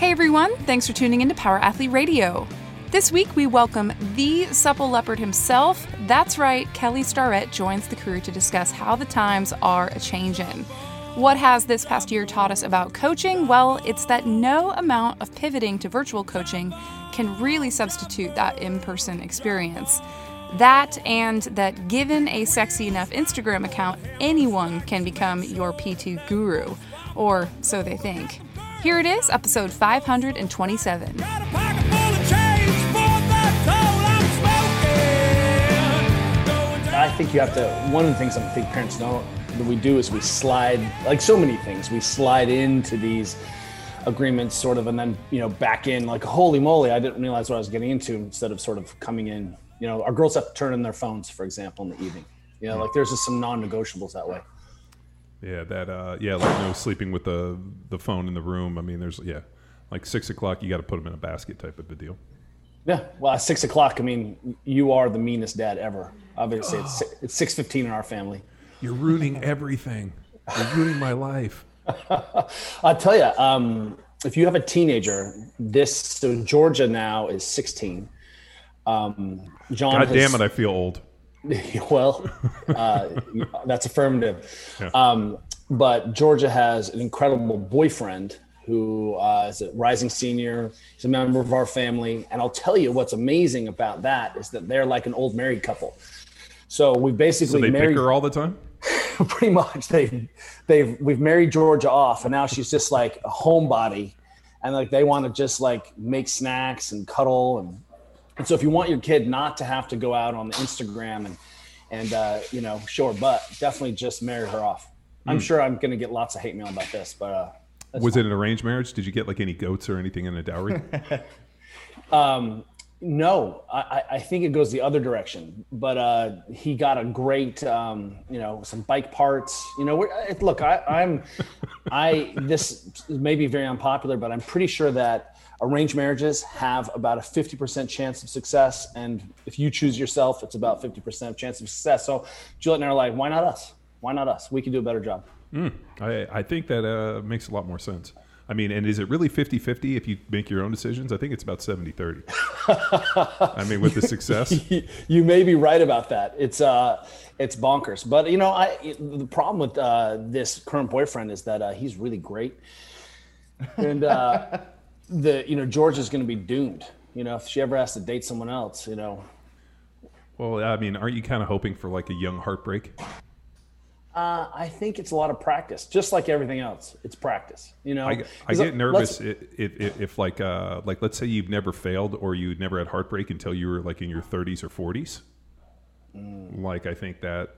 Hey everyone, thanks for tuning in to Power Athlete Radio. This week we welcome the supple leopard himself. That's right, Kelly Starrett joins the crew to discuss how the times are a changin'. What has this past year taught us about coaching? Well, it's that no amount of pivoting to virtual coaching can really substitute that in person experience. That and that given a sexy enough Instagram account, anyone can become your PT guru. Or so they think. Here it is, episode 527. I think you have to. One of the things I think parents know that we do is we slide, like so many things, we slide into these agreements, sort of, and then you know back in. Like holy moly, I didn't realize what I was getting into. Instead of sort of coming in, you know, our girls have to turn in their phones, for example, in the evening. You know, like there's just some non-negotiables that way. Yeah, that uh, yeah, like no sleeping with the the phone in the room. I mean, there's yeah, like six o'clock, you got to put them in a basket type of a deal. Yeah, well, at six o'clock, I mean, you are the meanest dad ever. Obviously, it's it's six fifteen in our family. You're ruining everything. You're ruining my life. I'll tell you, um, if you have a teenager, this so Georgia now is sixteen. Um, John, God has- damn it, I feel old. well, uh, that's affirmative. Yeah. Um, but Georgia has an incredible boyfriend who uh, is a rising senior. He's a member of our family. And I'll tell you what's amazing about that is that they're like an old married couple. So we So basically they married pick her all the time. pretty much. They, they've we've married Georgia off, and now she's just like a homebody, and like they want to just like make snacks and cuddle and and so if you want your kid not to have to go out on the Instagram and and uh, you know show her butt, definitely just marry her off. I'm sure I'm gonna get lots of hate mail about this, but uh, Was it an arranged marriage? Did you get like any goats or anything in a dowry? no, I, I- I think it goes the other direction. But uh, he got a great, um, you know, some bike parts. You know, uh, look, I, I'm, I this may be very unpopular, but I'm pretty sure that arranged marriages have about a 50% chance of success, and if you choose yourself, it's about 50% chance of success. So Juliet and I are like, why not us? Why not us? We can do a better job. I, I think that uh, makes a lot more sense. I mean, and is it really 50 50 if you make your own decisions? I think it's about 70 30. I mean, with the success. you may be right about that. It's uh, it's bonkers. But you know, I the problem with uh, this current boyfriend is that uh, he's really great, and uh, the you know George is going to be doomed. You know, if she ever has to date someone else, you know, Well, I mean, aren't you kind of hoping for like a young heartbreak? uh, I think it's a lot of practice, just like everything else. It's practice. You know, I, I get nervous if, if, if, if like uh, like let's say you've never failed or you never had heartbreak until you were like in your 30s or 40s. Mm. Like I think that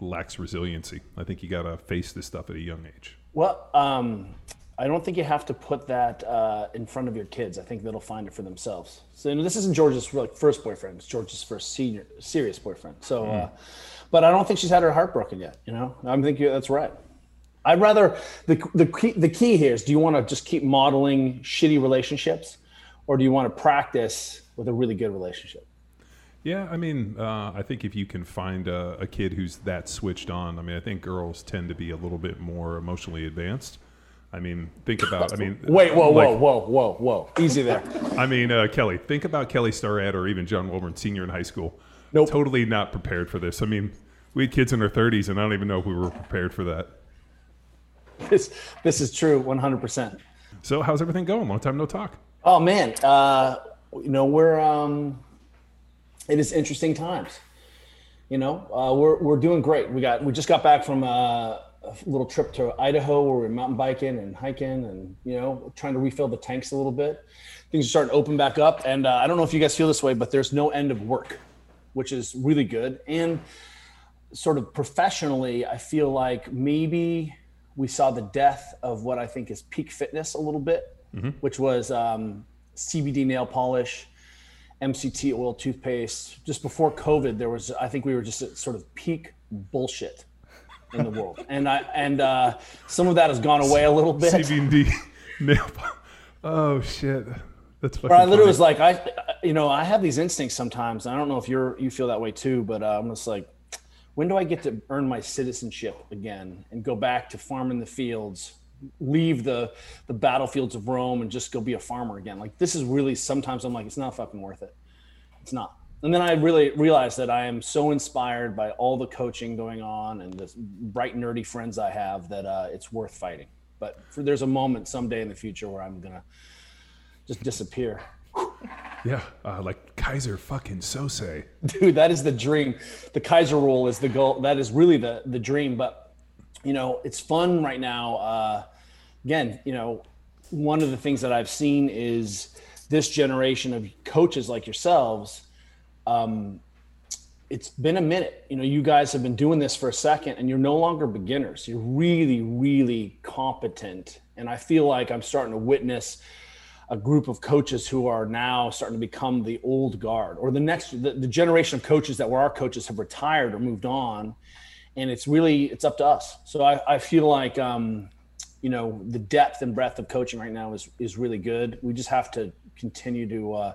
lacks resiliency. I think you got to face this stuff at a young age. Well, um, I don't think you have to put that uh, in front of your kids. I think they'll find it for themselves. So you know, this isn't George's like first boyfriend. It's George's first senior serious boyfriend. So, uh, but I don't think she's had her heart broken yet. You know, I think that's right. I'd rather the the key, the key here is: do you want to just keep modeling shitty relationships, or do you want to practice with a really good relationship? Yeah, I mean, uh, I think if you can find a, a kid who's that switched on, I mean, I think girls tend to be a little bit more emotionally advanced. I mean, think about, I mean, Wait, whoa, like- whoa, whoa, whoa, whoa! Easy there. I mean, uh, Kelly, think about Kelly Starrett or even John Welbourn, senior in high school. Nope. Totally not prepared for this. I mean, we had kids in their 30s, and I don't even know if we were prepared for that. this this is true, one hundred percent. So, how's everything going? Long time no talk. Oh man, uh, you know we're um, it is interesting times. You know uh, we're we're doing great. We got we just got back from a, a little trip to Idaho where we're mountain biking and hiking and you know trying to refill the tanks a little bit. Things are starting to open back up, and uh, I don't know if you guys feel this way, but there's no end of work, which is really good. And sort of professionally, I feel like maybe we saw the death of what I think is peak fitness a little bit, which was um, CBD nail polish, MCT oil toothpaste. Just before COVID, there was I think we were just at sort of peak bullshit in the world, and I and uh, some of that has gone away a little bit. CBD nail. Oh shit, that's fucking. Where I literally funny. was like, I, you know, I have these instincts sometimes. I don't know if you're you feel that way too, but uh, I'm just like, when do I get to earn my citizenship again and go back to farming the fields, leave the the battlefields of Rome and just go be a farmer again. Like this is really sometimes I'm like it's not fucking worth it. It's not. And then I really realized that I am so inspired by all the coaching going on and the bright nerdy friends I have that uh, it's worth fighting. But for, there's a moment someday in the future where I'm gonna just disappear. Yeah, uh, like Keyser fucking Söze. Dude, that is the dream. The Kaiser rule is the goal. That is really the the dream. But you know, it's fun right now. Uh, again, you know, one of the things that I've seen is this generation of coaches like yourselves. Um, it's been a minute. You know, you guys have been doing this for a second, and you're no longer beginners. You're really, really competent, and I feel like I'm starting to witness a group of coaches who are now starting to become the old guard or the next the, the, generation of coaches that were our coaches have retired or moved on and it's really it's up to us so i, I feel like um, you know the depth and breadth of coaching right now is is really good we just have to continue to uh,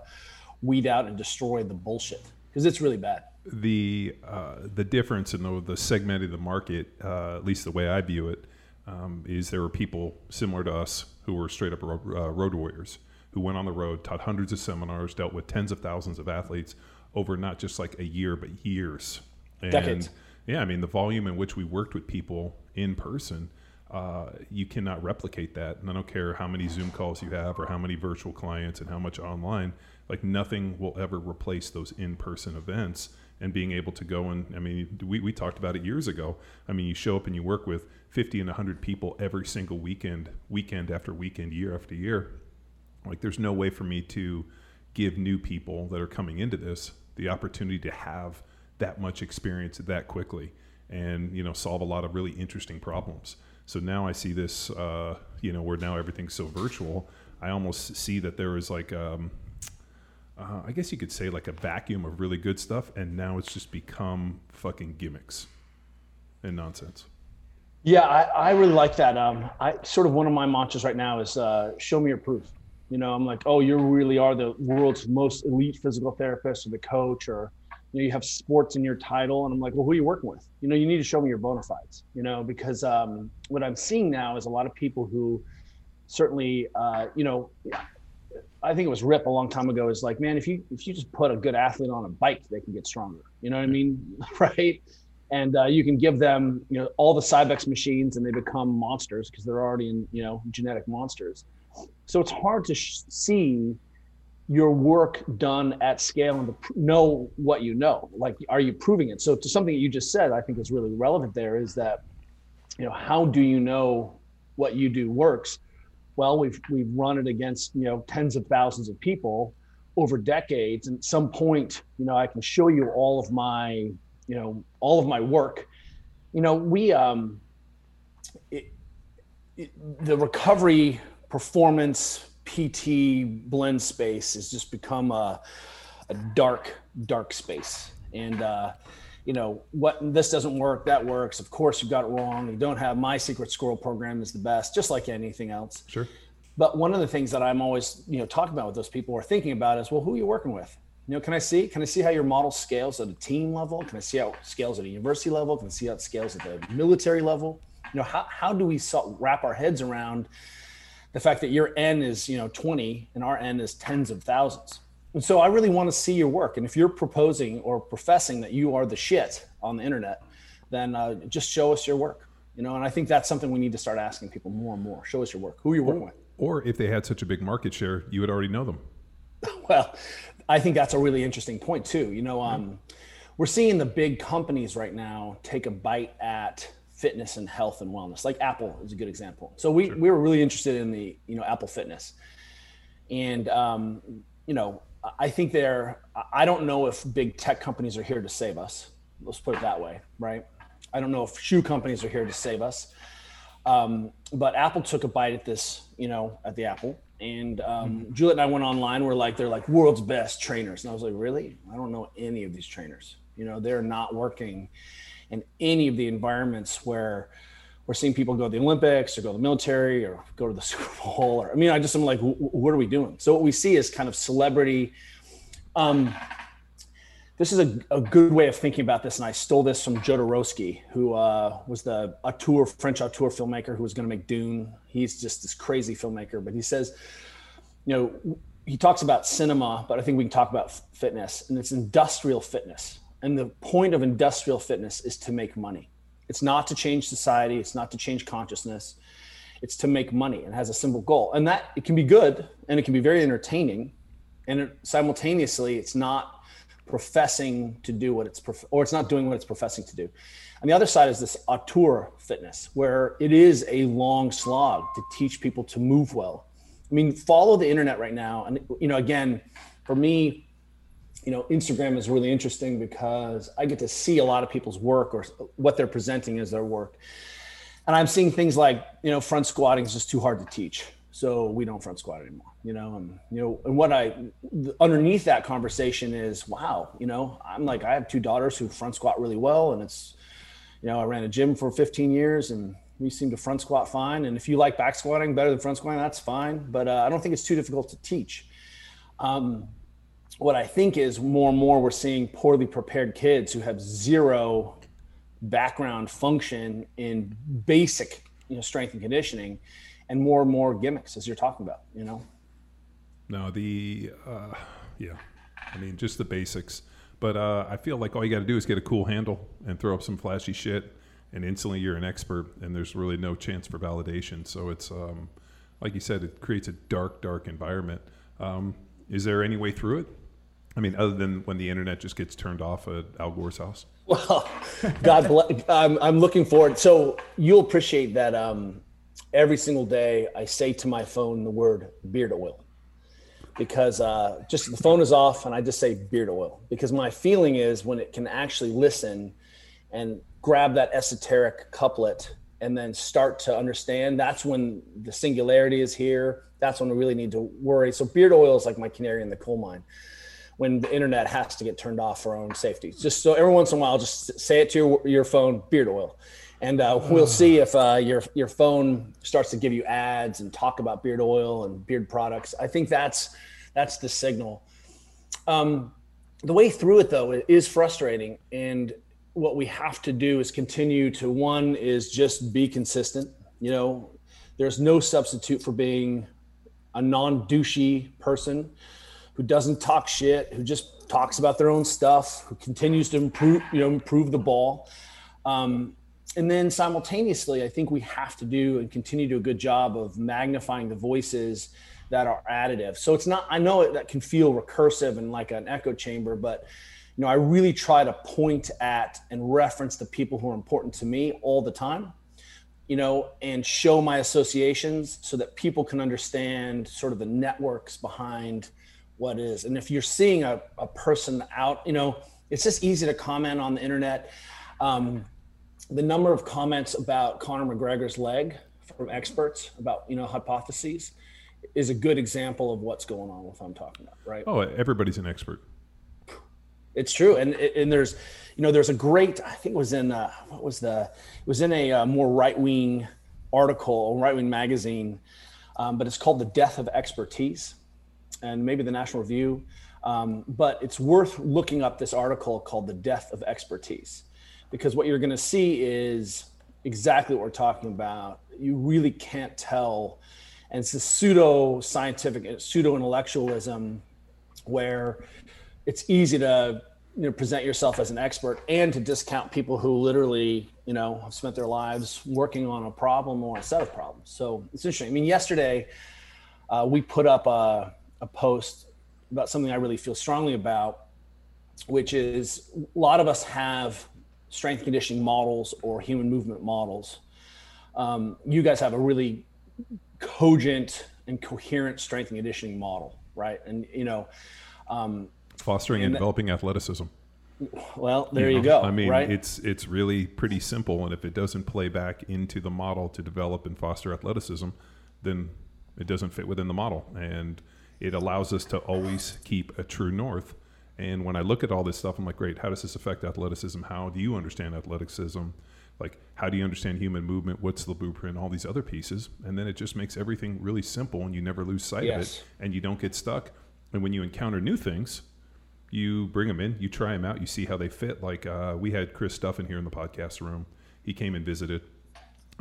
weed out and destroy the bullshit because it's really bad the uh, the difference in the, the segment of the market uh, at least the way i view it um, is there were people similar to us who were straight up road, uh, road warriors who went on the road, taught hundreds of seminars, dealt with tens of thousands of athletes over not just like a year, but years. And Decades. yeah, I mean, the volume in which we worked with people in person, uh, you cannot replicate that. And I don't care how many Zoom calls you have or how many virtual clients and how much online, like nothing will ever replace those in person events and being able to go and I mean we, we talked about it years ago. I mean you show up and you work with 50 and 100 people every single weekend, weekend after weekend, year after year. Like there's no way for me to give new people that are coming into this the opportunity to have that much experience that quickly and you know solve a lot of really interesting problems. So now I see this, uh, you know, where now everything's so virtual. I almost see that there is like um, uh, I guess you could say like a vacuum of really good stuff, and now it's just become fucking gimmicks and nonsense. Yeah, I, I really like that. Um, I sort of one of my mantras right now is uh, show me your proof. You know, I'm like, oh, you really are the world's most elite physical therapist or the coach, or you know, you have sports in your title, and I'm like, well, who are you working with? You know, you need to show me your bona fides. You know, because um, what I'm seeing now is a lot of people who certainly, uh, you know, I think it was Rip a long time ago. Is like, man, if you if you just put a good athlete on a bike, they can get stronger. You know what I mean, right? And uh, you can give them, you know, all the Cybex machines, and they become monsters because they're already in, you know, genetic monsters. So it's hard to sh- see your work done at scale and to pr- know what you know. Like, are you proving it? So to something that you just said, I think is really relevant. There is that, you know, how do you know what you do works? Well we've we've run it against you know tens of thousands of people over decades. And at some point you know i can show you all of my you know all of my work. You know we um the recovery performance pt blend space has just become a, a dark dark space. And uh you know what this doesn't work that works of course you got it wrong you don't have my secret squirrel program is the best just like anything else. Sure. But one of the things that i'm always you know talking about with those people are thinking about is well who are you working with? You know can i see can i see how your model scales at a team level? Can i see how it scales at a university level? Can i see how it scales at the military level? You know how, how do we wrap our heads around the fact that your n is you know 20 and our n is tens of thousands and so I really want to see your work. And if you're proposing or professing that you are the shit on the internet, then uh, just show us your work. You know, and I think that's something we need to start asking people more and more. Show us your work. Who are you working or, with? Or if they had such a big market share, you would already know them. well, I think that's a really interesting point too. You know, um, we're seeing the big companies right now take a bite at fitness and health and wellness. Like Apple is a good example. So we sure. we were really interested in the you know Apple Fitness, and um, you know I think they're, I don't know if big tech companies are here to save us. Let's put it that way, right? I don't know if shoe companies are here to save us. Um, but Apple took a bite at this, you know, at the Apple. And um, mm-hmm. Juliet and I went online. We're like, they're like world's best trainers. And I was like, really? I don't know any of these trainers. You know, they're not working in any of the environments where we're seeing people go to the Olympics or go to the military or go to the Super Bowl. Or I mean, I just am like, what are we doing? So what we see is kind of celebrity. Um, this is a, a good way of thinking about this, and I stole this from Jodorowsky, who uh, was the auteur, French auteur filmmaker who was going to make Dune. He's just this crazy filmmaker, but he says, you know, he talks about cinema, but I think we can talk about fitness, and it's industrial fitness. And the point of industrial fitness is to make money. It's not to change society. It's not to change consciousness. It's to make money and has a simple goal. And that it can be good and it can be very entertaining. And it, simultaneously, it's not professing to do what it's prof- or it's not doing what it's professing to do. And the other side is this auteur fitness, where it is a long slog to teach people to move well. I mean, follow the internet right now, and you know, again, for me, you know, Instagram is really interesting because I get to see a lot of people's work or what they're presenting as their work, and I'm seeing things like you know, front squatting is just too hard to teach. So we don't front squat anymore you know and you know and what i underneath that conversation is wow you know i'm like i have two daughters who front squat really well and it's you know i ran a gym for 15 years and we seem to front squat fine. And if you like back squatting better than front squatting that's fine. But uh, i don't think it's too difficult to teach. Um, what i think is more and more we're seeing poorly prepared kids who have zero background function in basic you know strength and conditioning and more and more gimmicks as you're talking about, you know? No, the, uh, yeah, I mean, just the basics. But uh, I feel like all you got to do is get a cool handle and throw up some flashy shit, and instantly you're an expert, and there's really no chance for validation. So it's, um, like you said, it creates a dark, dark environment. Um, is there any way through it? I mean, other than when the internet just gets turned off at Al Gore's house? Well, God bless. I'm, I'm looking forward. So you'll appreciate that. Um, every single day I say to my phone the word beard oil because uh, just the phone is off and I just say beard oil because my feeling is when it can actually listen and grab that esoteric couplet and then start to understand that's when the singularity is here that's when we really need to worry so beard oil is like my canary in the coal mine when the internet has to get turned off for our own safety just so every once in a while just say it to your, your phone beard oil and uh, we'll see if uh, your your phone starts to give you ads and talk about beard oil and beard products. I think that's that's the signal. Um, the way through it though is frustrating, and what we have to do is continue to one is just be consistent. You know, there's no substitute for being a non-douchey person who doesn't talk shit, who just talks about their own stuff, who continues to improve, you know, improve the ball. Um, and then simultaneously, I think we have to do and continue to do a good job of magnifying the voices that are additive. So it's not, I know it, that can feel recursive and like an echo chamber, but you know, I really try to point at and reference the people who are important to me all the time, you know, and show my associations so that people can understand sort of the networks behind what is. And if you're seeing a, a person out, you know, it's just easy to comment on the internet. Um, the number of comments about Conor McGregor's leg from experts about you know hypotheses is a good example of what's going on with what I'm talking about, right? Oh, everybody's an expert. It's true, and and there's, you know, there's a great. I think it was in uh, what was the? It was in a uh, more right wing article, or right wing magazine, um, but it's called "The Death of Expertise," and maybe the National Review. Um, but it's worth looking up this article called "The Death of Expertise." because what you're going to see is exactly what we're talking about. You really can't tell. And it's a pseudo scientific, pseudo intellectualism where it's easy to you know, present yourself as an expert and to discount people who literally, you know, have spent their lives working on a problem or a set of problems. So it's interesting. I mean, yesterday uh, we put up a, a post about something I really feel strongly about, which is a lot of us have strength conditioning models or human movement models. Um, you guys have a really cogent and coherent strength and conditioning model, right? And you know, um, fostering and, and developing athleticism. Well, there you, know, you go. I mean, right? it's it's really pretty simple, and if it doesn't play back into the model to develop and foster athleticism, then it doesn't fit within the model, and it allows us to always keep a true north and when I look at all this stuff, I'm like, great, how does this affect athleticism? How do you understand athleticism? Like, how do you understand human movement? What's the blueprint? All these other pieces. And then it just makes everything really simple and you never lose sight yes. of it and you don't get stuck. And when you encounter new things, You bring them in, you try them out, you see how they fit. Like uh, we had Chris Stuff in here in the podcast room. He came and visited,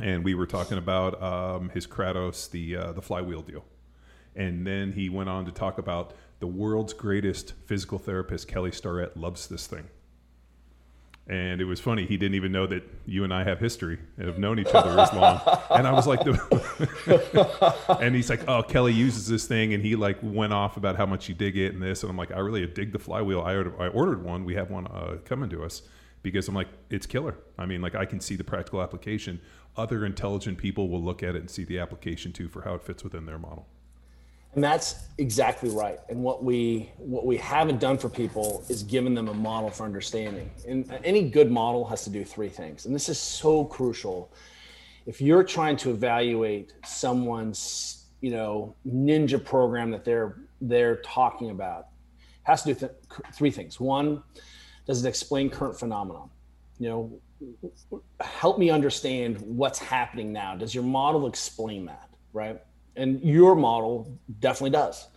and we were talking about um, his Kratos, the uh, the flywheel deal, and then he went on to talk about the world's greatest physical therapist, Kelly Starrett, loves this thing. And it was funny. He didn't even know that you and I have history and have known each other as long. And I was like, and he's like, oh, Kelly uses this thing, and he like went off about how much you dig it and this. And I'm like, I really dig the flywheel. I ordered, I ordered one. We have one uh, coming to us because I'm like, it's killer. I mean, like I can see the practical application. Other intelligent people will look at it and see the application too for how it fits within their model. And that's exactly right. And what we what we haven't done for people is given them a model for understanding. And any good model has to do three things. And this is so crucial. If you're trying to evaluate someone's, you know, ninja program that they're they're talking about, has to do th- three things. One, does it explain current phenomenon? You know, help me understand what's happening now. Does your model explain that, right? And your model definitely does.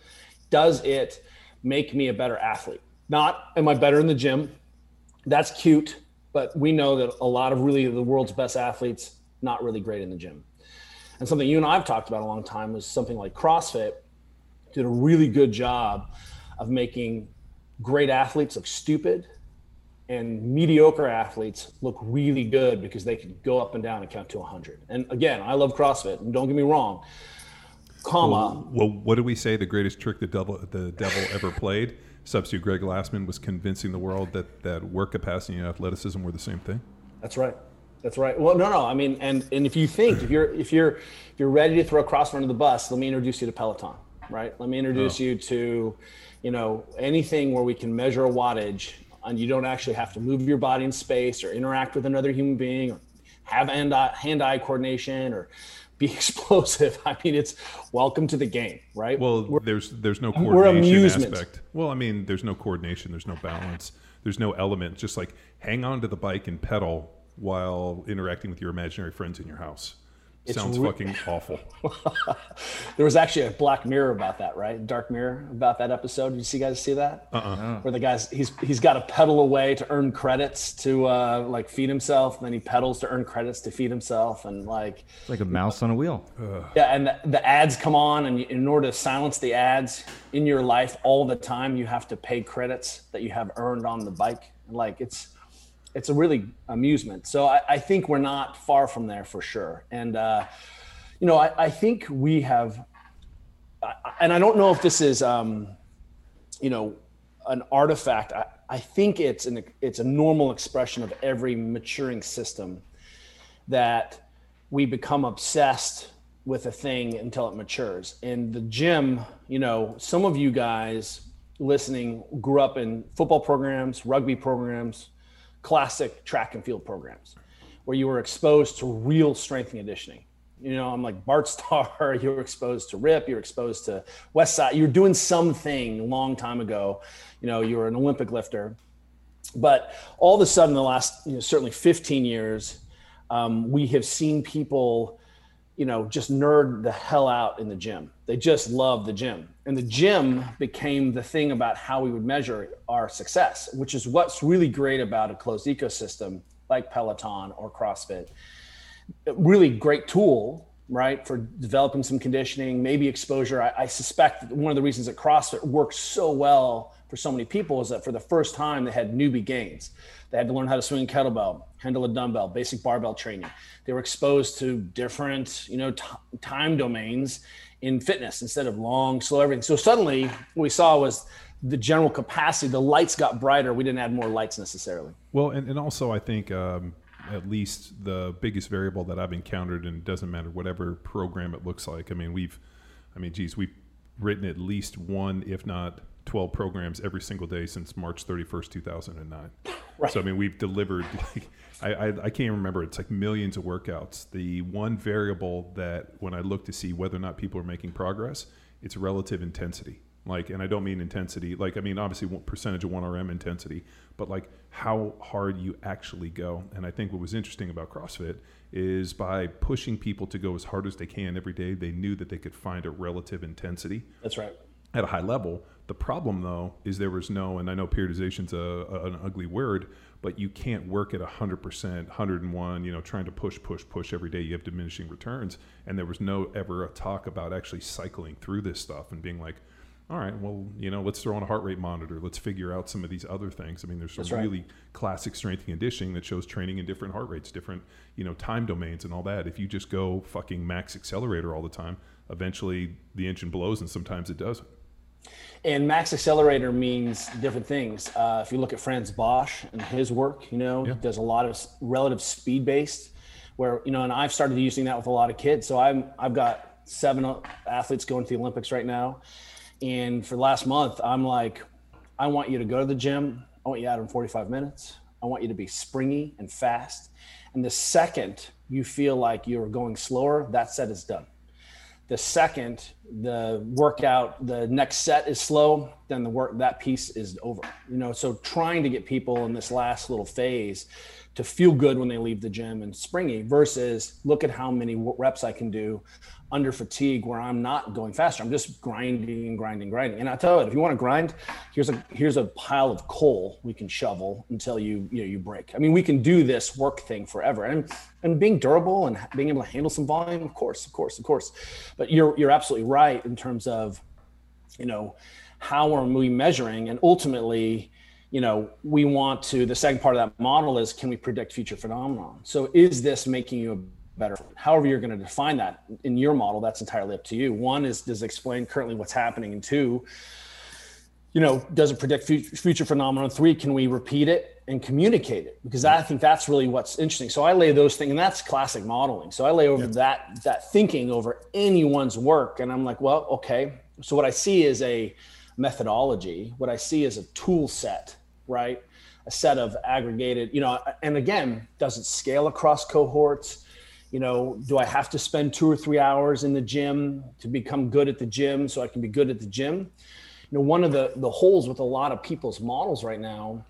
Does it make me a better athlete? Not am I better in the gym? That's cute, but we know that a lot of really the world's best athletes not really great in the gym. And something you and I've talked about a long time was something like CrossFit did a really good job of making great athletes look stupid and mediocre athletes look really good because they can go up and down and count to 100. And again, I love CrossFit, and don't get me wrong, comma. Well, well, what do we say? The greatest trick the devil the devil ever played. Substitute Greg Glassman was convincing the world that that work capacity and athleticism were the same thing. That's right. That's right. Well, no, no. I mean, and and if you think if you're if you're if you're ready to throw a CrossFit under the bus, let me introduce you to Peloton. Right. Let me introduce oh. you to, you know, anything where we can measure a wattage and you don't actually have to move your body in space or interact with another human being or have hand-eye, hand-eye coordination or be explosive. I mean, it's welcome to the game, right? Well, we're, there's there's no coordination aspect. Well, I mean, there's no coordination, there's no balance, there's no element. Just like hang on to the bike and pedal while interacting with your imaginary friends in your house. It's Sounds re- fucking awful. there was actually a Black Mirror about that, right? Dark Mirror about that episode. Did you see guys see that? Uh-uh. Where the guy's he's he's got to pedal away to earn credits to uh, like feed himself, and then he pedals to earn credits to feed himself, and like it's like a mouse on a wheel. Yeah, and the, the ads come on, and in order to silence the ads in your life all the time, you have to pay credits that you have earned on the bike. Like it's it's a really amusement. So I, I, think we're not far from there for sure. And uh, you know, I, I, think we have, and I don't know if this is, um, you know, an artifact. I, I think it's an it's a normal expression of every maturing system that we become obsessed with a thing until it matures. In the gym, you know, some of you guys listening grew up in football programs, rugby programs, classic track and field programs where you were exposed to real strength and conditioning. You know, I'm like Bart Starr, you were exposed to RIP, you were exposed to West Side, you're doing something a long time ago. You know, you were an Olympic lifter. But all of a sudden, the last, you know, certainly 15 years, um, we have seen people you know, just nerd the hell out in the gym. They just love the gym. And the gym became the thing about how we would measure our success, which is what's really great about a closed ecosystem like Peloton or CrossFit. Really great tool, right, for developing some conditioning, maybe exposure. I, I suspect one of the reasons that CrossFit works so well for so many people is that for the first time they had newbie gains. They had to learn how to swing a kettlebell, handle a dumbbell, basic barbell training. They were exposed to different, you know, t- time domains in fitness instead of long, slow everything. So suddenly, what we saw was the general capacity. The lights got brighter. We didn't add more lights necessarily. Well, and, and also I think um, at least the biggest variable that I've encountered, and it doesn't matter whatever program it looks like. I mean, we've, I mean, geez, we've written at least one, if not 12 programs every single day since March 31st, 2009. Right. So, I mean, we've delivered, like, I, I, I, can't remember, it's like millions of workouts. The one variable that when I look to see whether or not people are making progress, it's relative intensity. Like, and I don't mean intensity, like, I mean, obviously, percentage of 1RM intensity, but like how hard you actually go. And I think what was interesting about CrossFit is by pushing people to go as hard as they can every day, they knew that they could find a relative intensity. That's right at a high level. The problem, though, is there was no, and I know periodization's a, a, an ugly word, but you can't work at 100%, 101, you know, trying to push, push, push every day. You have diminishing returns. And there was no ever a talk about actually cycling through this stuff and being like, all right, well, you know, let's throw on a heart rate monitor. Let's figure out some of these other things. I mean, there's some right. really classic strength and conditioning that shows training in different heart rates, different, you know, time domains and all that. If you just go fucking max accelerator all the time, eventually the engine blows and sometimes it doesn't. And max accelerator means different things. Uh, if you look at Frans Bosch and his work, you know, yeah. does a lot of relative speed based, where you know, and I've started using that with a lot of kids. So I'm I've got seven athletes going to the Olympics right now, and for the last month, I'm like, I want you to go to the gym. I want you out in 45 minutes. I want you to be springy and fast. And the second you feel like you're going slower, that set is done the second the workout the next set is slow then the work that piece is over you know? So trying to get people in this last little phase to feel good when they leave the gym and springy versus look at how many reps I can do under fatigue where I'm not going faster. I'm just grinding and grinding, grinding. And I tell you, if you want to grind, here's a here's a pile of coal we can shovel until you you know you break. I mean, we can do this work thing forever. And and being durable and being able to handle some volume, of course, of course, of course. But you're you're absolutely right in terms of, you know, how are we measuring and ultimately you know, we want to, the second part of that model is can we predict future phenomenon? So is this making you a better, however you're going to define that in your model, that's entirely up to you. One is, does it explain currently what's happening? And two, you know, does it predict future phenomenon? Three, can we repeat it and communicate it? Because I think that's really what's interesting. So I lay those things, and that's classic modeling. So I lay over yeah. that that thinking over anyone's work, and I'm like, well, okay. So what I see is a methodology. What I see is a tool set right? A set of aggregated, you know, and again, does it scale across cohorts? You know, do I have to spend two or three hours in the gym to become good at the gym so I can be good at the gym? You know, one of the the holes with a lot of people's models right now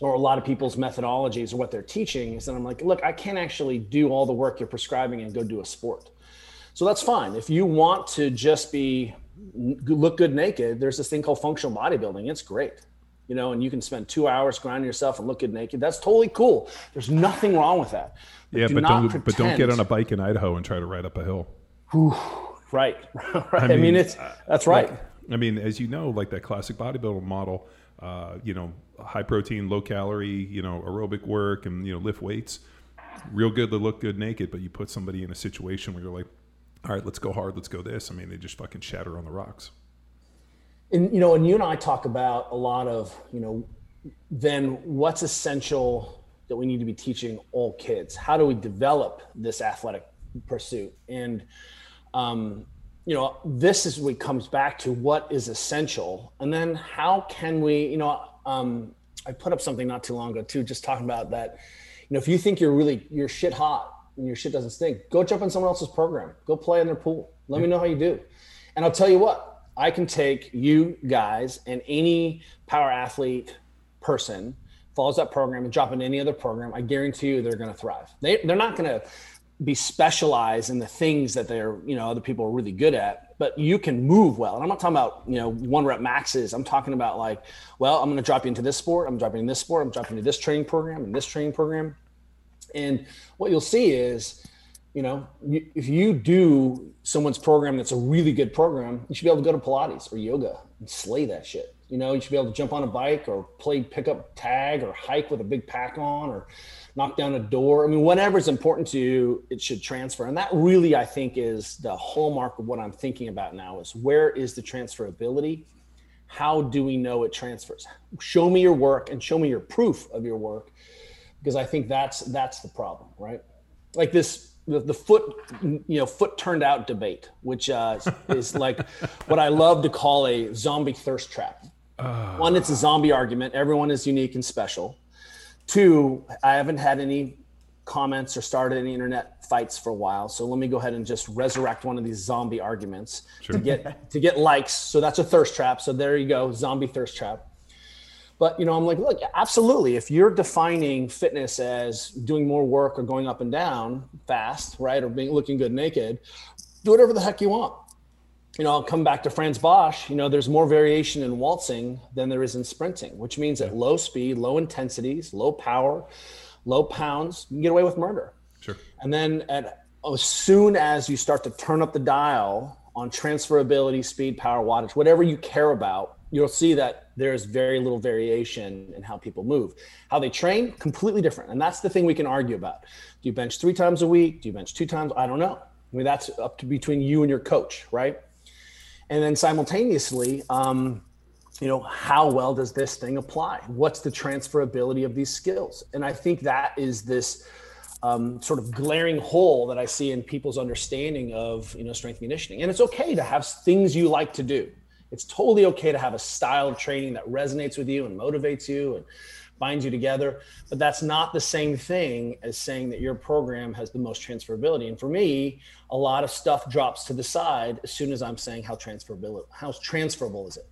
or a lot of people's methodologies or what they're teaching is that I'm like, look, I can't actually do all the work you're prescribing and go do a sport. So that's fine. If you want to just be look good naked, there's this thing called functional bodybuilding. It's great you know, and you can spend two hours grinding yourself and look good naked. That's totally cool. There's nothing wrong with that. Yeah, do but don't pretend. but don't get on a bike in Idaho and try to ride up a hill. Whew, right, right. I mean, I mean, it's that's right. Like, I mean, as you know, like that classic bodybuilder model, uh, you know, high protein, low calorie, you know, aerobic work and you know, lift weights. Real good to look good naked, but you put somebody in a situation where you're like, all right, let's go hard, let's go this. I mean, they just fucking shatter on the rocks and you know, and you and I talk about a lot of, you know, then what's essential that we need to be teaching all kids? How do we develop this athletic pursuit? And um, you know, this is what comes back to what is essential, and then how can we, you know, um, I put up something not too long ago too, just talking about that. You know, if you think you're really you're shit hot and your shit doesn't stink, go jump in someone else's program. Go play in their pool. Let me know how you do. And I'll tell you what, I can take you guys and any power athlete person follows that program and drop in any other program. I guarantee you they're going to thrive. They, they're not going to be specialized in the things that they're, you know, other people are really good at, but you can move well. And I'm not talking about, you know, one rep maxes. I'm talking about like, well, I'm going to drop you into this sport. I'm dropping in this sport. I'm dropping into this training program and this training program. And what you'll see is you know, if you do someone's program that's a really good program, you should be able to go to Pilates or yoga and slay that shit. You know, you should be able to jump on a bike or play pickup tag or hike with a big pack on or knock down a door. I mean, whatever is important to you, it should transfer. And that really, I think, is the hallmark of what I'm thinking about now is where is the transferability? How do we know it transfers? Show me your work and show me your proof of your work because I think that's that's the problem, right? Like this the, the foot you know foot turned out debate which uh, is like what i love to call a zombie thirst trap uh. one it's a zombie argument everyone is unique and special two i haven't had any comments or started any internet fights for a while so let me go ahead and just resurrect one of these zombie arguments sure. to get to get likes so that's a thirst trap so there you go zombie thirst trap but you know, I'm like, look, absolutely. If you're defining fitness as doing more work or going up and down fast, right, or being looking good naked, do whatever the heck you want. You know, I'll come back to Frans Bosch. You know, there's more variation in waltzing than there is in sprinting, which means at low speed, low intensities, low power, low pounds, you can get away with murder. Sure. And then at as soon as you start to turn up the dial on transferability, speed, power, wattage, whatever you care about, you'll see that there's very little variation in how people move. How they train, completely different. And that's the thing we can argue about. Do you bench three times a week? Do you bench two times? I don't know. I mean, that's up to between you and your coach, right? And then simultaneously, um, you know, how well does this thing apply? What's the transferability of these skills? And I think that is this um, sort of glaring hole that I see in people's understanding of, you know, strength conditioning. And it's okay to have things you like to do. It's totally okay to have a style of training that resonates with you and motivates you and binds you together. But that's not the same thing as saying that your program has the most transferability. And for me, a lot of stuff drops to the side as soon as I'm saying how transferable how transferable is it.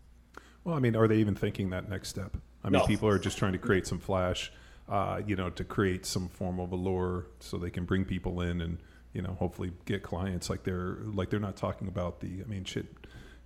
Well, I mean, are they even thinking that next step? I mean, No. people are just trying to create some flash, uh, you know, to create some form of allure so they can bring people in and you know hopefully get clients. Like they're like they're not talking about the. I mean, shit.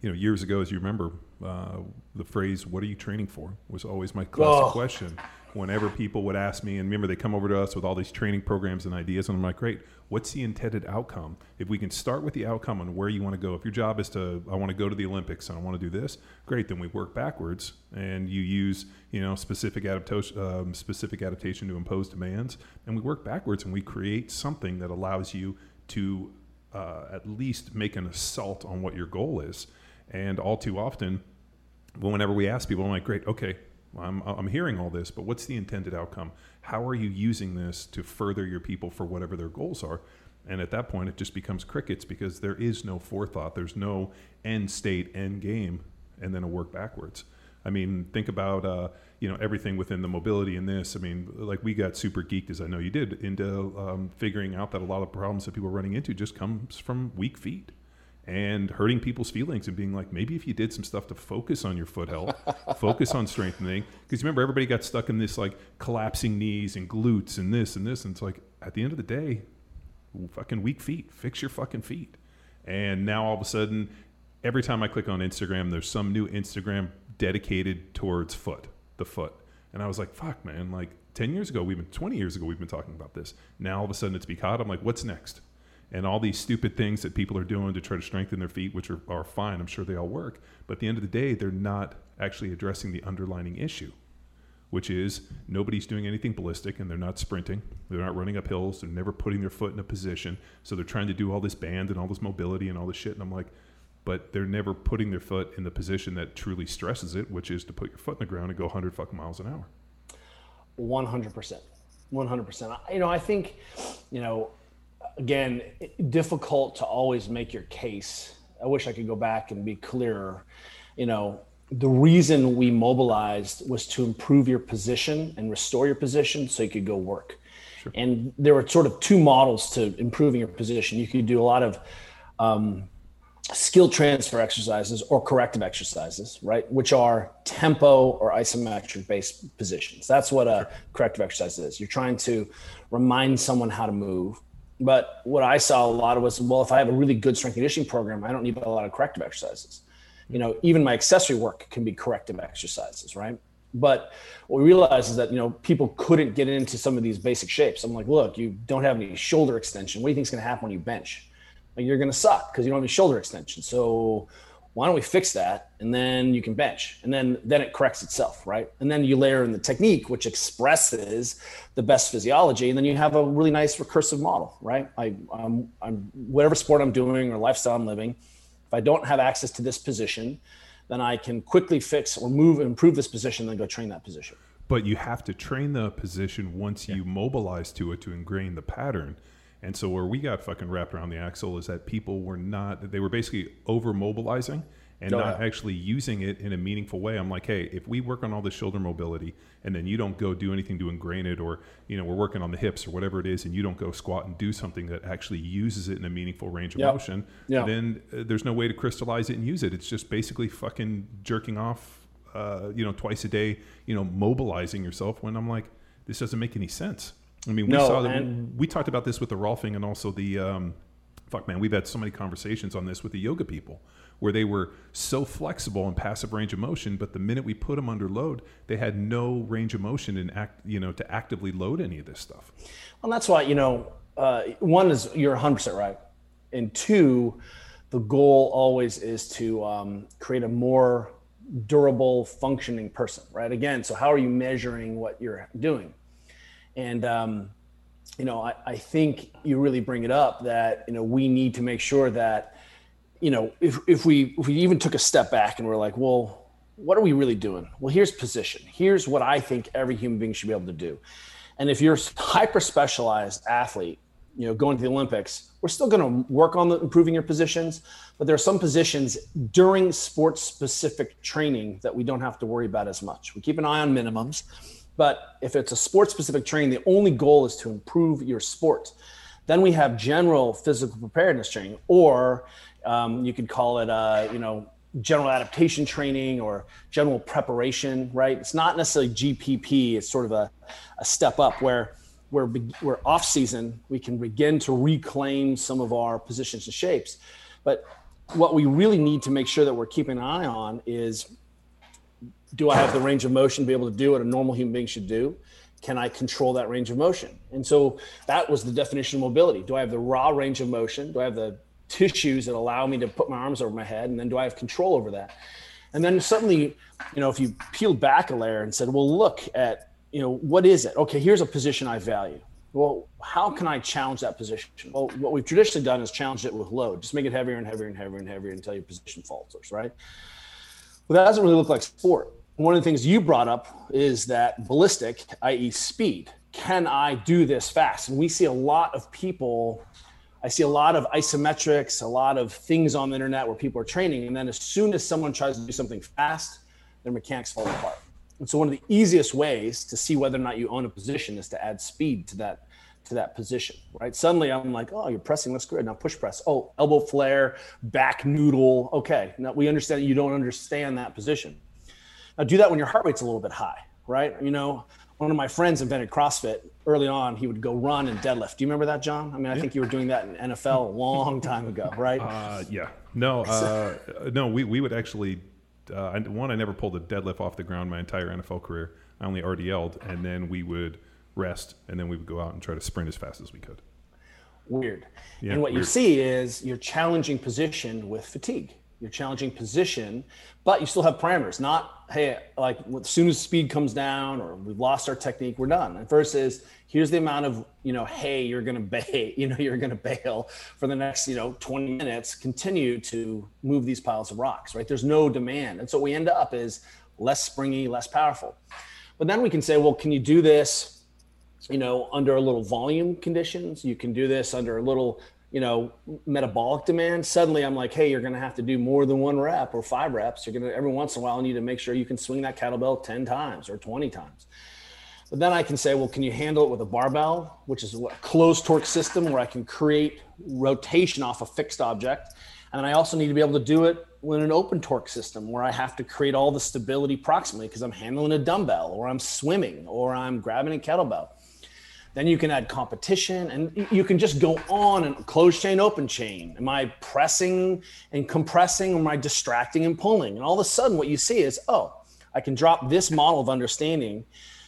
You know, years ago, as you remember, uh, the phrase "What are you training for?" was always my classic Oh. question. Whenever people would ask me, and remember, they come over to us with all these training programs and ideas, and I'm like, "Great, what's the intended outcome? If we can start with the outcome on where you want to go, if your job is to, I want to go to the Olympics and I want to do this, great. Then we work backwards, and you use, you know, specific adaptation, um, specific adaptation to impose demands, and we work backwards, and we create something that allows you to uh, at least make an assault on what your goal is. And all too often, whenever we ask people, I'm like, great, okay, I'm, I'm hearing all this, but what's the intended outcome? How are you using this to further your people for whatever their goals are? And at that point, it just becomes crickets because there is no forethought. There's no end state, end game, and then a work backwards. I mean, think about uh, you know everything within the mobility in this. I mean, like we got super geeked, as I know you did, into um, figuring out that a lot of problems that people are running into just comes from weak feet and hurting people's feelings and being like, maybe if you did some stuff to focus on your foot health, focus on strengthening. Because remember, everybody got stuck in this like collapsing knees and glutes and this and this. And it's like, at the end of the day, fucking weak feet, fix your fucking feet. And now all of a sudden, every time I click on Instagram, there's some new Instagram dedicated towards foot, the foot. And I was like, fuck, man, like 10 years ago, we've been, 20 years ago, we've been talking about this. Now all of a sudden it's becaught. I'm like, what's next? And all these stupid things that people are doing to try to strengthen their feet, which are, are fine. I'm sure they all work. But at the end of the day, they're not actually addressing the underlining issue, which is nobody's doing anything ballistic and they're not sprinting. They're not running up hills. They're never putting their foot in a position. So they're trying to do all this band and all this mobility and all this shit. And I'm like, but they're never putting their foot in the position that truly stresses it, which is to put your foot in the ground and go 100 fucking miles an hour. 100%. 100%. You know, I think, you know, again, difficult to always make your case. I wish I could go back and be clearer. You know, the reason we mobilized was to improve your position and restore your position so you could go work. And there were sort of two models to improving your position. You could do a lot of um, skill transfer exercises or corrective exercises, right? Which are tempo or isometric based positions. That's what a corrective exercise is. You're trying to remind someone how to move. But what I saw a lot of was, well, if I have a really good strength conditioning program, I don't need a lot of corrective exercises. You know, even my accessory work can be corrective exercises, right? But what we realized is that you know people couldn't get into some of these basic shapes. I'm like, look, you don't have any shoulder extension. What do you think is going to happen when you bench? Like you're going to suck because you don't have any shoulder extension. So why don't we fix that? And then you can bench. And then then it corrects itself right? And then you layer in the technique which expresses the best physiology. And then you have a really nice recursive model right? I i'm, I'm whatever sport i'm doing or lifestyle i'm living if i don't have access to this position then i can quickly fix or move improve this position then go train that position. But you have to train the position once you mobilize to it to ingrain the pattern. And so where we got fucking wrapped around the axle is that people were not they were basically over mobilizing and Oh, not yeah. actually using it in a meaningful way. I'm like, hey, if we work on all the shoulder mobility and then you don't go do anything to ingrain it, or you know, we're working on the hips or whatever it is, and you don't go squat and do something that actually uses it in a meaningful range of Yep. motion, Yeah. then uh, there's no way to crystallize it and use it. It's just basically fucking jerking off uh, you know, twice a day, you know, mobilizing yourself when I'm like, this doesn't make any sense. I mean, we No, saw that and- we talked about this with the Rolfing and also the um, fuck man, we've had so many conversations on this with the yoga people where they were so flexible and passive range of motion, but the minute we put them under load, they had no range of motion and act, you know, to actively load any of this stuff. Well, that's why, you know, uh, one is you're 100% right. And two, the goal always is to um, create a more durable, functioning person, right? Again, so how are you measuring what you're doing? And, um, you know, I, I think you really bring it up that, you know, we need to make sure that, you know, if, if we if we even took a step back and we're like, well, what are we really doing? Well, here's position. Here's what I think every human being should be able to do. And if you're a hyper specialized athlete, you know, going to the Olympics, we're still going to work on the, improving your positions, but there are some positions during sports specific training that we don't have to worry about as much. We keep an eye on minimums but if it's a sports specific training, the only goal is to improve your sport. Then we have general physical preparedness training, or um, you could call it, uh, you know, general adaptation training or general preparation. Right? It's not necessarily GPP. It's sort of a, a step up where we're we're off season. We can begin to reclaim some of our positions and shapes. But what we really need to make sure that we're keeping an eye on is do I have the range of motion to be able to do what a normal human being should do? Can I control that range of motion? And so that was the definition of mobility. Do I have the raw range of motion? Do I have the tissues that allow me to put my arms over my head? And then do I have control over that? And then suddenly, you know, if you peeled back a layer and said, well, look at, you know, what is it? Okay, here's a position I value. Well, how can I challenge that position? Well, what we've traditionally done is challenge it with load. Just make it heavier and heavier and heavier and heavier until your position falters, right? Well, that doesn't really look like sport one of the things you brought up is that ballistic, i.e., speed. Can I do this fast? And we see a lot of people. I see a lot of isometrics, a lot of things on the internet where people are training, and then as soon as someone tries to do something fast, their mechanics fall apart. And so, one of the easiest ways to see whether or not you own a position is to add speed to that to that position, right? Suddenly, I'm like, oh, you're pressing. That's good. Now push press. Oh, elbow flare, back noodle. Okay, now we understand you don't understand that position. Now do that when your heart rate's a little bit high, right? You know, one of my friends invented CrossFit early on. He would go run and deadlift. Do you remember that, John? I mean, I yeah. think you were doing that in NFL a long time ago, right? Uh, yeah. No, uh, no, we, we would actually, uh, one, I never pulled a deadlift off the ground my entire NFL career. I only RDL'd, and then we would rest, and then we would go out and try to sprint as fast as we could. Weird. Yeah, and what weird. you see is you're challenging position with fatigue your challenging position, but you still have parameters. Not hey, like as soon as speed comes down or we've lost our technique, we're done. And is here's the amount of you know, hey, you're gonna bail, you know, you're gonna bail for the next you know 20 minutes. Continue to move these piles of rocks, right? There's no demand, and so we end up is less springy, less powerful. But then we can say, well, can you do this? you know, under a little volume conditions. You can do this under a little you know, metabolic demand, suddenly I'm like, hey, you're going to have to do more than one rep or five reps. You're going to every once in a while need to make sure you can swing that kettlebell 10 times or 20 times. But then I can say, well, can you handle it with a barbell, which is a closed torque system where I can create rotation off a fixed object. And then I also need to be able to do it with an open torque system where I have to create all the stability proximally because I'm handling a dumbbell or I'm swimming or I'm grabbing a kettlebell. Then you can add competition and you can just go on and close chain, open chain. Am I pressing and compressing or am I distracting and pulling? And all of a sudden, what you see is, oh, I can drop this model of understanding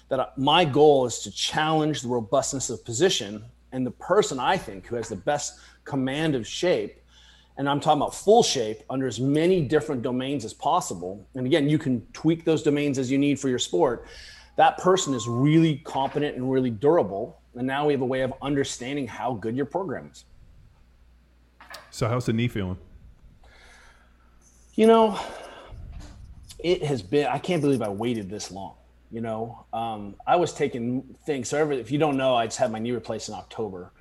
that uh, my goal is to challenge the robustness of position. And the person I think who has the best command of shape, and I'm talking about full shape under as many different domains as possible. And again, you can tweak those domains as you need for your sport that person is really competent and really durable. And now we have a way of understanding how good your program is. So, how's the knee feeling? You know, it has been, I can't believe I waited this long. You know, um, I was taking things. So, every, if you don't know, I just had my knee replaced in October.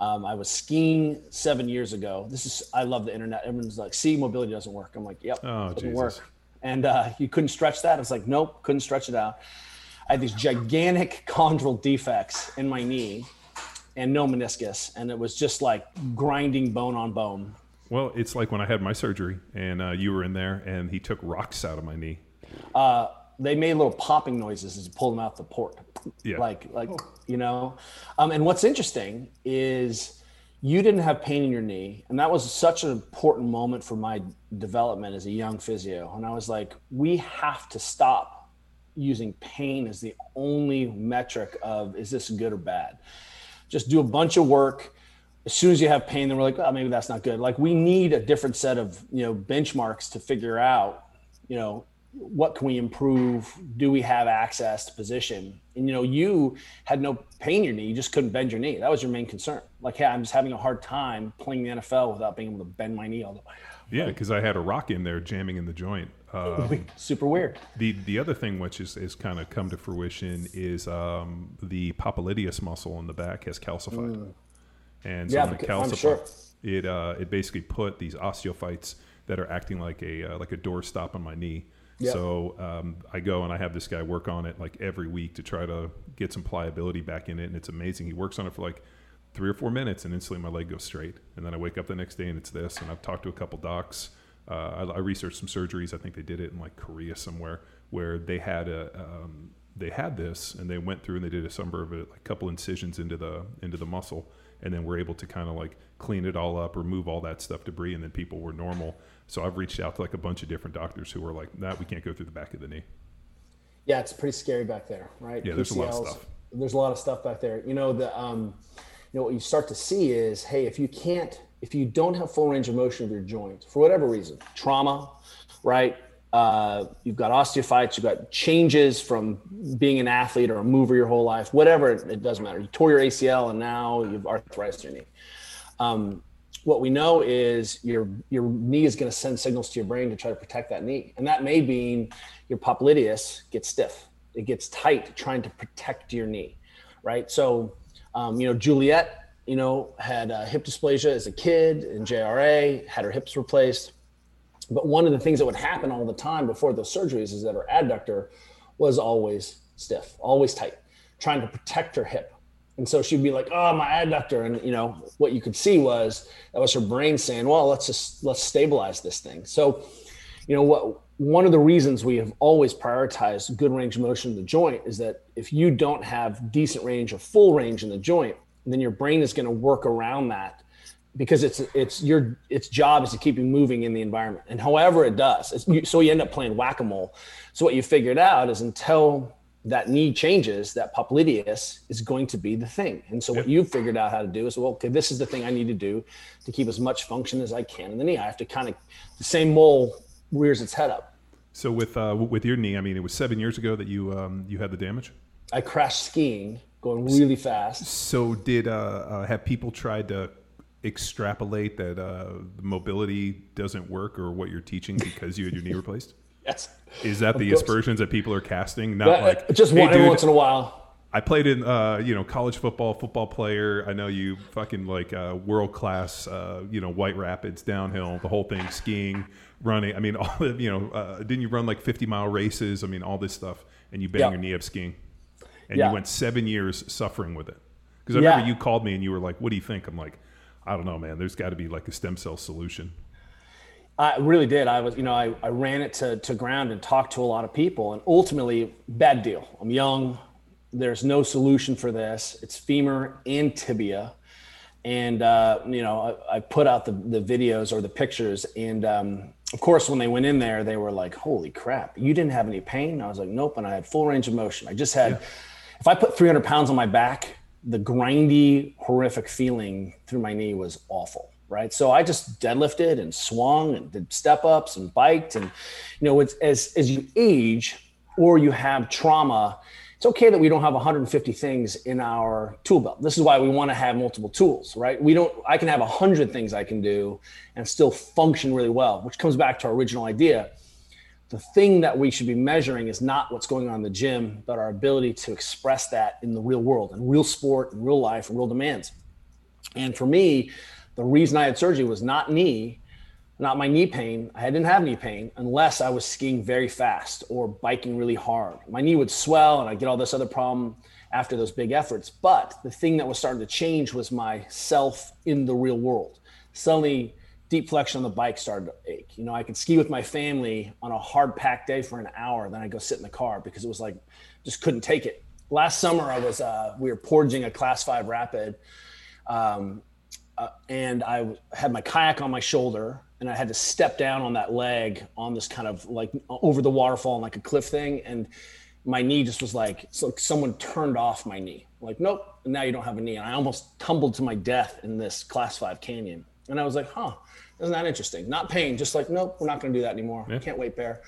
Um, I was skiing seven years ago. This is, I love the internet. Everyone's like, see, mobility doesn't work. I'm like, yep, oh, doesn't Jesus. work. And uh, you couldn't stretch that. I was like, nope, couldn't stretch it out. I had these gigantic chondral defects in my knee and no meniscus. And it was just like grinding bone on bone. Well, it's like when I had my surgery and uh, you were in there and he took rocks out of my knee. Uh, they made little popping noises as you pulled them out the port. Yeah. Like, like, you know, um, and what's interesting is you didn't have pain in your knee and that was such an important moment for my development as a young physio and i was like we have to stop using pain as the only metric of is this good or bad just do a bunch of work as soon as you have pain then we're like oh maybe that's not good like we need a different set of you know benchmarks to figure out you know what can we improve? Do we have access to position? And you know, you had no pain in your knee, you just couldn't bend your knee. That was your main concern. Like, hey, I'm just having a hard time playing the NFL without being able to bend my knee all the way. Yeah, because I had a rock in there jamming in the joint. Um, Super weird. The the other thing which is, is kind of come to fruition is um, the popliteus muscle in the back has calcified, mm. and so yeah, when it calcified, sure. it uh, it basically put these osteophytes that are acting like a uh, like a door stop on my knee Yep. So um, I go and I have this guy work on it like every week to try to get some pliability back in it, and it's amazing. He works on it for like three or four minutes, and instantly my leg goes straight. And then I wake up the next day and it's this. And I've talked to a couple docs. Uh, I, I, researched some surgeries. I think they did it in like Korea somewhere where they had a um, they had this, and they went through and they did a number of it, like a couple incisions into the into the muscle, and then we're able to kind of like clean it all up, remove all that stuff debris, and then people were normal. So I've reached out to like a bunch of different doctors who are like, that we can't go through the back of the knee. Yeah, it's pretty scary back there, right? Yeah, there's PCLs, a lot of stuff. There's a lot of stuff back there. You know, the um, you know what you start to see is, hey, if you can't, if you don't have full range of motion of your joint for whatever reason, trauma, right? Uh, you've got osteophytes, you've got changes from being an athlete or a mover your whole life, whatever, it doesn't matter. You tore your ACL and now you've arthritis in your knee. Um, what we know is your your knee is going to send signals to your brain to try to protect that knee, and that may mean your popliteus gets stiff, it gets tight, trying to protect your knee, right? So, um, you know, Juliet, you know, had uh, hip dysplasia as a kid in JRA, had her hips replaced, but one of the things that would happen all the time before those surgeries is that her adductor was always stiff, always tight, trying to protect her hip and so she'd be like, "Oh, my adductor," and you know what you could see was that was her brain saying, "Well, let's just let's stabilize this thing." So, you know what? One of the reasons we have always prioritized good range of motion in the joint is that if you don't have decent range or full range in the joint, then your brain is going to work around that because it's it's your its job is to keep you moving in the environment, and however it does, so you end up playing whack a mole. So what you figured out is until that knee changes, that popliteus is going to be the thing. And so what you've figured out how to do is, well, okay, this is the thing I need to do to keep as much function as I can in the knee. I have to kind of the same mole rears its head up. So with uh, with your knee, I mean, it was seven years ago that you um, you had the damage. I crashed skiing, going really fast. So did uh, uh, have people tried to extrapolate that uh, mobility doesn't work or what you're teaching because you had your knee replaced? Yes. Is that the aspersions that people are casting? Not uh, like just hey, one dude, once in a while. I played in, uh, you know, college football, football player. I know you fucking like uh, world class, uh, you know, White Rapids downhill, the whole thing, skiing, running. I mean, all the, you know, uh, didn't you run like 50 mile races? I mean, all this stuff, and you bang yep. your knee up skiing, and yeah. you went seven years suffering with it. Because I yeah. remember you called me and you were like, "What do you think?" I'm like, "I don't know, man. There's got to be like a stem cell solution." I really did. I was, you know, I, I ran it to, to ground and talked to a lot of people, and ultimately, bad deal. I'm young. There's no solution for this. It's femur and tibia, and uh, you know, I, I, put out the the videos or the pictures, and um, of course, when they went in there, they were like, "Holy crap! You didn't have any pain?" I was like, "Nope," and I had full range of motion. I just had, yeah. If I put 300 pounds on my back, the grindy, horrific feeling through my knee was awful right? So I just deadlifted and swung and did step ups and biked. And, you know, it's, as, as you age or you have trauma, it's okay that we don't have 150 things in our tool belt. This is why we want to have multiple tools, right? We don't, I can have 100 things I can do and still function really well, which comes back to our original idea. The thing that we should be measuring is not what's going on in the gym, but our ability to express that in the real world, in real sport, in real life, in real demands. And for me, the reason I had surgery was not knee, not my knee pain. I didn't have knee pain unless I was skiing very fast or biking really hard. My knee would swell and I'd get all this other problem after those big efforts. But the thing that was starting to change was my self in the real world. Suddenly, deep flexion on the bike started to ache. You know, I could ski with my family on a hard packed day for an hour, then I'd go sit in the car because it was like just couldn't take it. Last summer, I was uh, we were portaging a class five rapid. Um, uh, and I had my kayak on my shoulder, and I had to step down on that leg on this kind of like over the waterfall and like a cliff thing, and my knee just was like, it's like someone turned off my knee. Like, nope, now you don't have a knee. And I almost tumbled to my death in this class five canyon. And I was like, huh, isn't that interesting? Not pain, just like, nope, we're not going to do that anymore. Yeah. Can't wait, bear.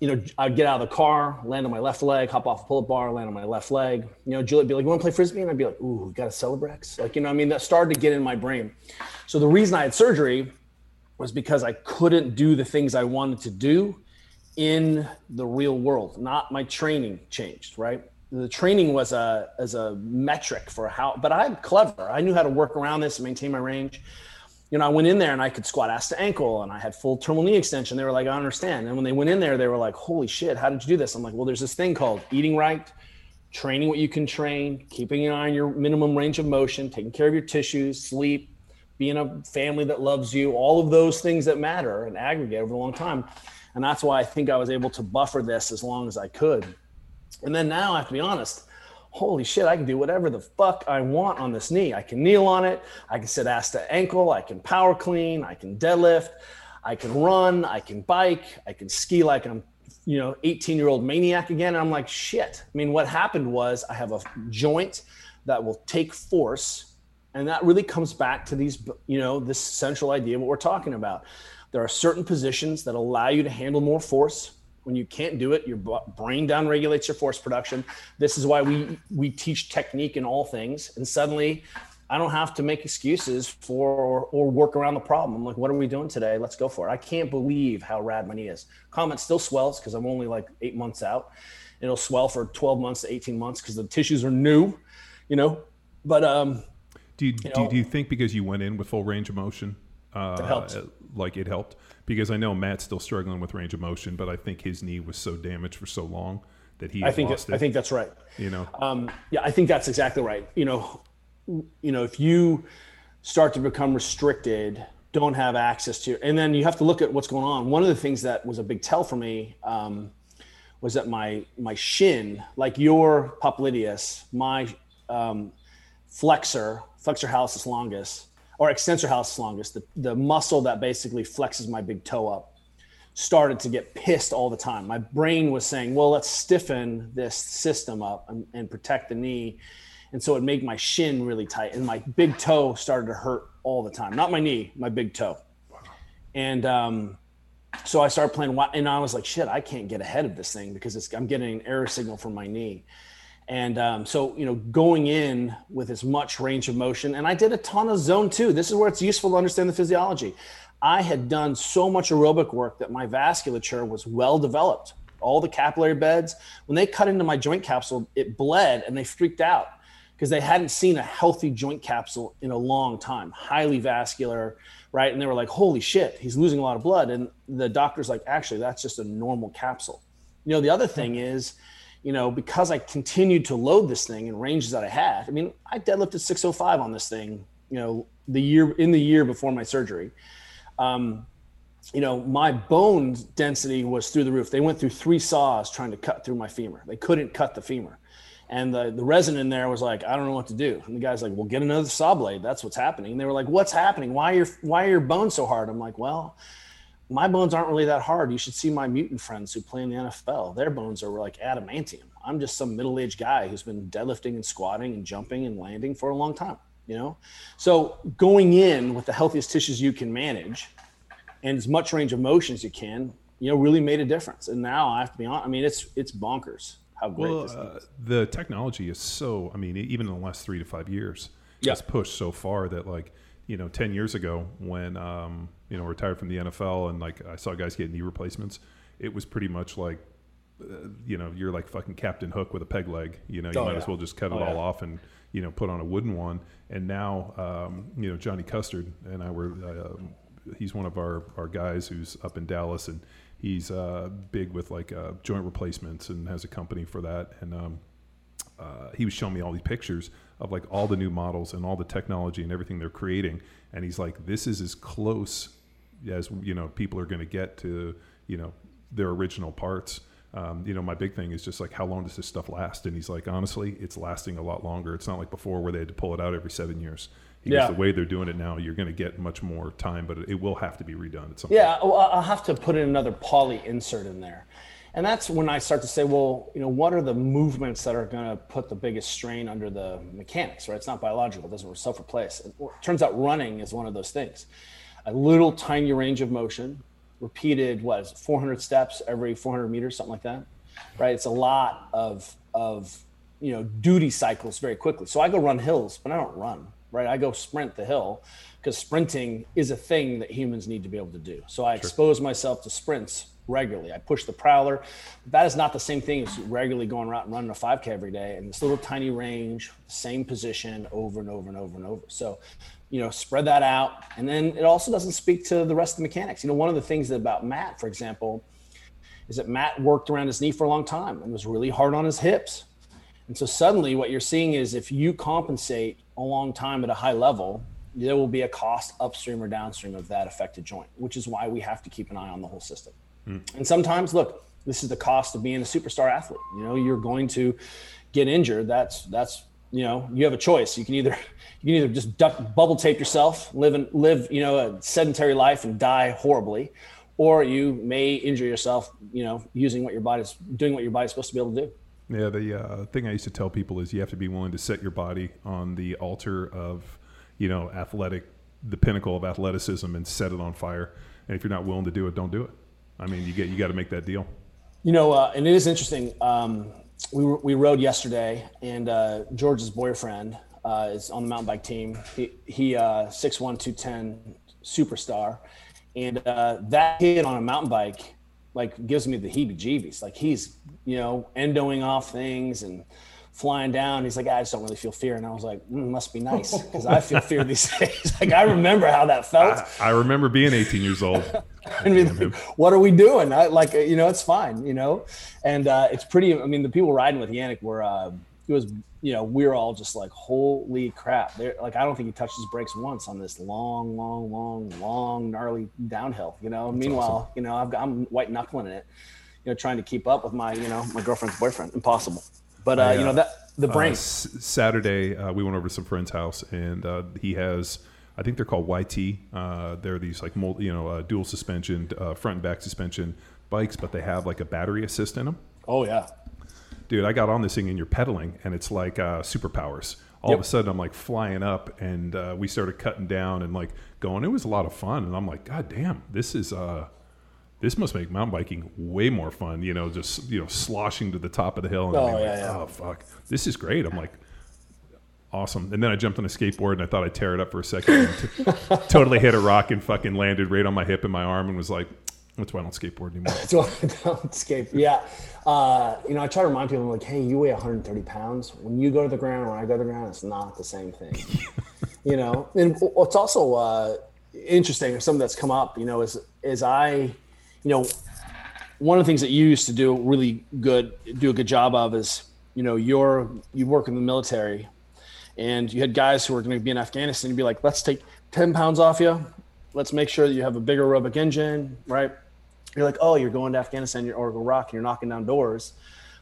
You know, I'd get out of the car, land on my left leg, hop off a pull-up bar, land on my left leg. You know, Juliet'd be like, "You want to play frisbee?" And I'd be like, "Ooh, got a Celebrex?" Like, you know, I mean, that started to get in my brain. So the reason I had surgery was because I couldn't do the things I wanted to do in the real world. Not my training changed, right? The training was a as a metric for how, but I'm clever. I knew how to work around this and maintain my range. You know, I went in there and I could squat ass to ankle and I had full terminal knee extension. They were like, I understand. And when they went in there, they were like, holy shit, how did you do this? I'm like, well, there's this thing called eating right, training what you can train, keeping an eye on your minimum range of motion, taking care of your tissues, sleep, being a family that loves you, all of those things that matter and aggregate over a long time. And that's why I think I was able to buffer this as long as I could. And then now I have to be honest, holy shit, I can do whatever the fuck I want on this knee. I can kneel on it. I can sit ass to ankle. I can power clean. I can deadlift. I can run. I can bike. I can ski like I'm, you know, 18 year old maniac again. And I'm like, shit. I mean, what happened was I have a joint that will take force. And that really comes back to these, you know, this central idea of what we're talking about. There are certain positions that allow you to handle more force. When you can't do it, your brain down regulates your force production. This is why we we teach technique in all things. And suddenly, I don't have to make excuses for or, or work around the problem. I'm like, what are we doing today? Let's go for it. I can't believe how rad my knee is. Comment still swells because I'm only like eight months out. It'll swell for 12 months to 18 months because the tissues are new, you know. But um, do you, you know, do, do you think because you went in with full range of motion uh, helped. like it helped because I know Matt's still struggling with range of motion, but I think his knee was so damaged for so long that he. I think lost it. I think that's right. You know. Um, yeah, I think that's exactly right. You know, you know, if you start to become restricted, don't have access to, and then you have to look at what's going on. One of the things that was a big tell for me. Um, was that my my shin, like your popliteus, my um, flexor, flexor hallucis longus, or extensor hallucis longus, the, the muscle that basically flexes my big toe up, started to get pissed all the time. My brain was saying, well, let's stiffen this system up and, and protect the knee. And so it made my shin really tight. And my big toe started to hurt all the time. Not my knee, my big toe. And um, so I started playing, and I was like, shit, I can't get ahead of this thing because I'm getting an error signal from my knee. And um, so, you know, going in with as much range of motion, and I did a ton of zone two. This is where it's useful to understand the physiology. I had done so much aerobic work that my vasculature was well developed. All the capillary beds, when they cut into my joint capsule, it bled and they freaked out because they hadn't seen a healthy joint capsule in a long time, highly vascular, right? And they were like, holy shit, he's losing a lot of blood. And the doctor's like, actually, that's just a normal capsule. You know, the other thing is, you know, because I continued to load this thing in ranges that I had. I mean, I deadlifted 605 on this thing, you know, the year in the year before my surgery. Um, you know, my bone density was through the roof. They went through three saws trying to cut through my femur. They couldn't cut the femur. And the, the resident in there was like, I don't know what to do. And the guy's like, well, get another saw blade. That's what's happening. And they were like, what's happening? Why are your, why are your bones so hard? I'm like, well, my bones aren't really that hard. You should see my mutant friends who play in the NFL. Their bones are like adamantium. I'm just some middle-aged guy who's been deadlifting and squatting and jumping and landing for a long time, you know? So going in with the healthiest tissues you can manage and as much range of motion as you can, you know, really made a difference. And now I have to be honest, I mean, it's it's bonkers how great well, this uh, The technology is so, I mean, even in the last three to five years, yeah. it's pushed so far that like, you know, 10 years ago when, um, you know, retired from the NFL and like I saw guys get knee replacements, it was pretty much like, uh, you know, you're like fucking Captain Hook with a peg leg. You know, you oh, might yeah. as well just cut it oh, all yeah. off and, you know, put on a wooden one. And now, um, you know, Johnny Custard and I were, uh, he's one of our, our guys who's up in Dallas and he's uh, big with like uh, joint replacements and has a company for that. And um, uh, he was showing me all these pictures of like all the new models and all the technology and everything they're creating. And he's like, this is as close as you know people are going to get to you know their original parts. Um, you know, my big thing is just like, how long does this stuff last? And he's like, honestly, it's lasting a lot longer. It's not like before where they had to pull it out every seven years. He goes, Yeah. the way they're doing it now, you're going to get much more time, but it will have to be redone at some point. Yeah, I'll have to put in another poly insert in there. And that's when I start to say, well, you know, what are the movements that are going to put the biggest strain under the mechanics, right? It's not biological, it doesn't self replace. It turns out running is one of those things. A little tiny range of motion, repeated, what is it, 400 steps every 400 meters, something like that, right? It's a lot of, of, you know, duty cycles very quickly. So I go run hills, but I don't run, right? I go sprint the hill because sprinting is a thing that humans need to be able to do. So I expose myself to sprints regularly. I push the prowler. That is not the same thing as regularly going out and running a 5K every day in this little tiny range, same position over and over and over and over. So, you know, spread that out. And then it also doesn't speak to the rest of the mechanics. You know, one of the things about Matt, for example, is that Matt worked around his knee for a long time and was really hard on his hips. And so suddenly what you're seeing is if you compensate a long time at a high level, there will be a cost upstream or downstream of that affected joint, which is why we have to keep an eye on the whole system. And sometimes, look, this is the cost of being a superstar athlete. You know, you're going to get injured. That's that's you know, you have a choice. You can either you can either just duck, bubble tape yourself, live and live you know a sedentary life and die horribly, or you may injure yourself. You know, using what your body's doing what your body's supposed to be able to do. Yeah, the uh, thing I used to tell people is you have to be willing to set your body on the altar of, you know, athletic, the pinnacle of athleticism, and set it on fire. And if you're not willing to do it, don't do it. I mean, you get you got to make that deal. You know, uh, and it is interesting. Um, we we rode yesterday, and uh, George's boyfriend uh, is on the mountain bike team. He he uh, six one two ten superstar, and uh, that kid on a mountain bike like gives me the heebie-jeebies. Like he's you know endoing off things and flying down. He's like, I just don't really feel fear, and I was like, mm, must be nice because I feel fear these days. like I remember how that felt. I remember being 18 years old. I mean, like, what are we doing? I, like, you know, it's fine, you know, and uh, it's pretty. I mean, the people riding with Yannick were, uh, it was, you know, we were all just like, holy crap! They're like, I don't think he touched his brakes once on this long, long, long, long, gnarly downhill. You know, meanwhile, you know, I've got, I'm white knuckling it, you know, trying to keep up with my, you know, my girlfriend's boyfriend. Impossible. But uh, I, you uh, know that the Uh, brain. S- Saturday, uh, we went over to some friend's house, and uh, he has, I think they're called YT. Uh, they're these like multi, you know, uh, dual suspension, uh, front and back suspension bikes, but they have like a battery assist in them. oh yeah. Dude, I got on this thing, and you're pedaling, and it's like uh, superpowers. All of a sudden, I'm like flying up, and uh, we started cutting down and like going. It was a lot of fun, and I'm like, God damn, this is. Uh, this must make mountain biking way more fun, you know, just you know, sloshing to the top of the hill and Oh, yeah, like, yeah. oh fuck, this is great. I'm like, awesome. And then I jumped on a skateboard and I thought I'd tear it up for a second. And t- totally hit a rock and fucking landed right on my hip and my arm and was like, that's why I don't skateboard anymore. So I don't skate. Yeah. Uh, you know, I try to remind people, I'm like, hey, you weigh 130 pounds. When you go to the ground, when I go to the ground, it's not the same thing. you know, and what's also uh, interesting, or something that's come up, you know, is is I, you know, one of the things that you used to do really good, do a good job of is, you know, you're you work in the military, and you had guys who were going to be in Afghanistan. You'd be like, let's take 10 pounds off you. Let's make sure that you have a bigger aerobic engine, right? You're like, oh, you're going to Afghanistan or Iraq and you're knocking down doors.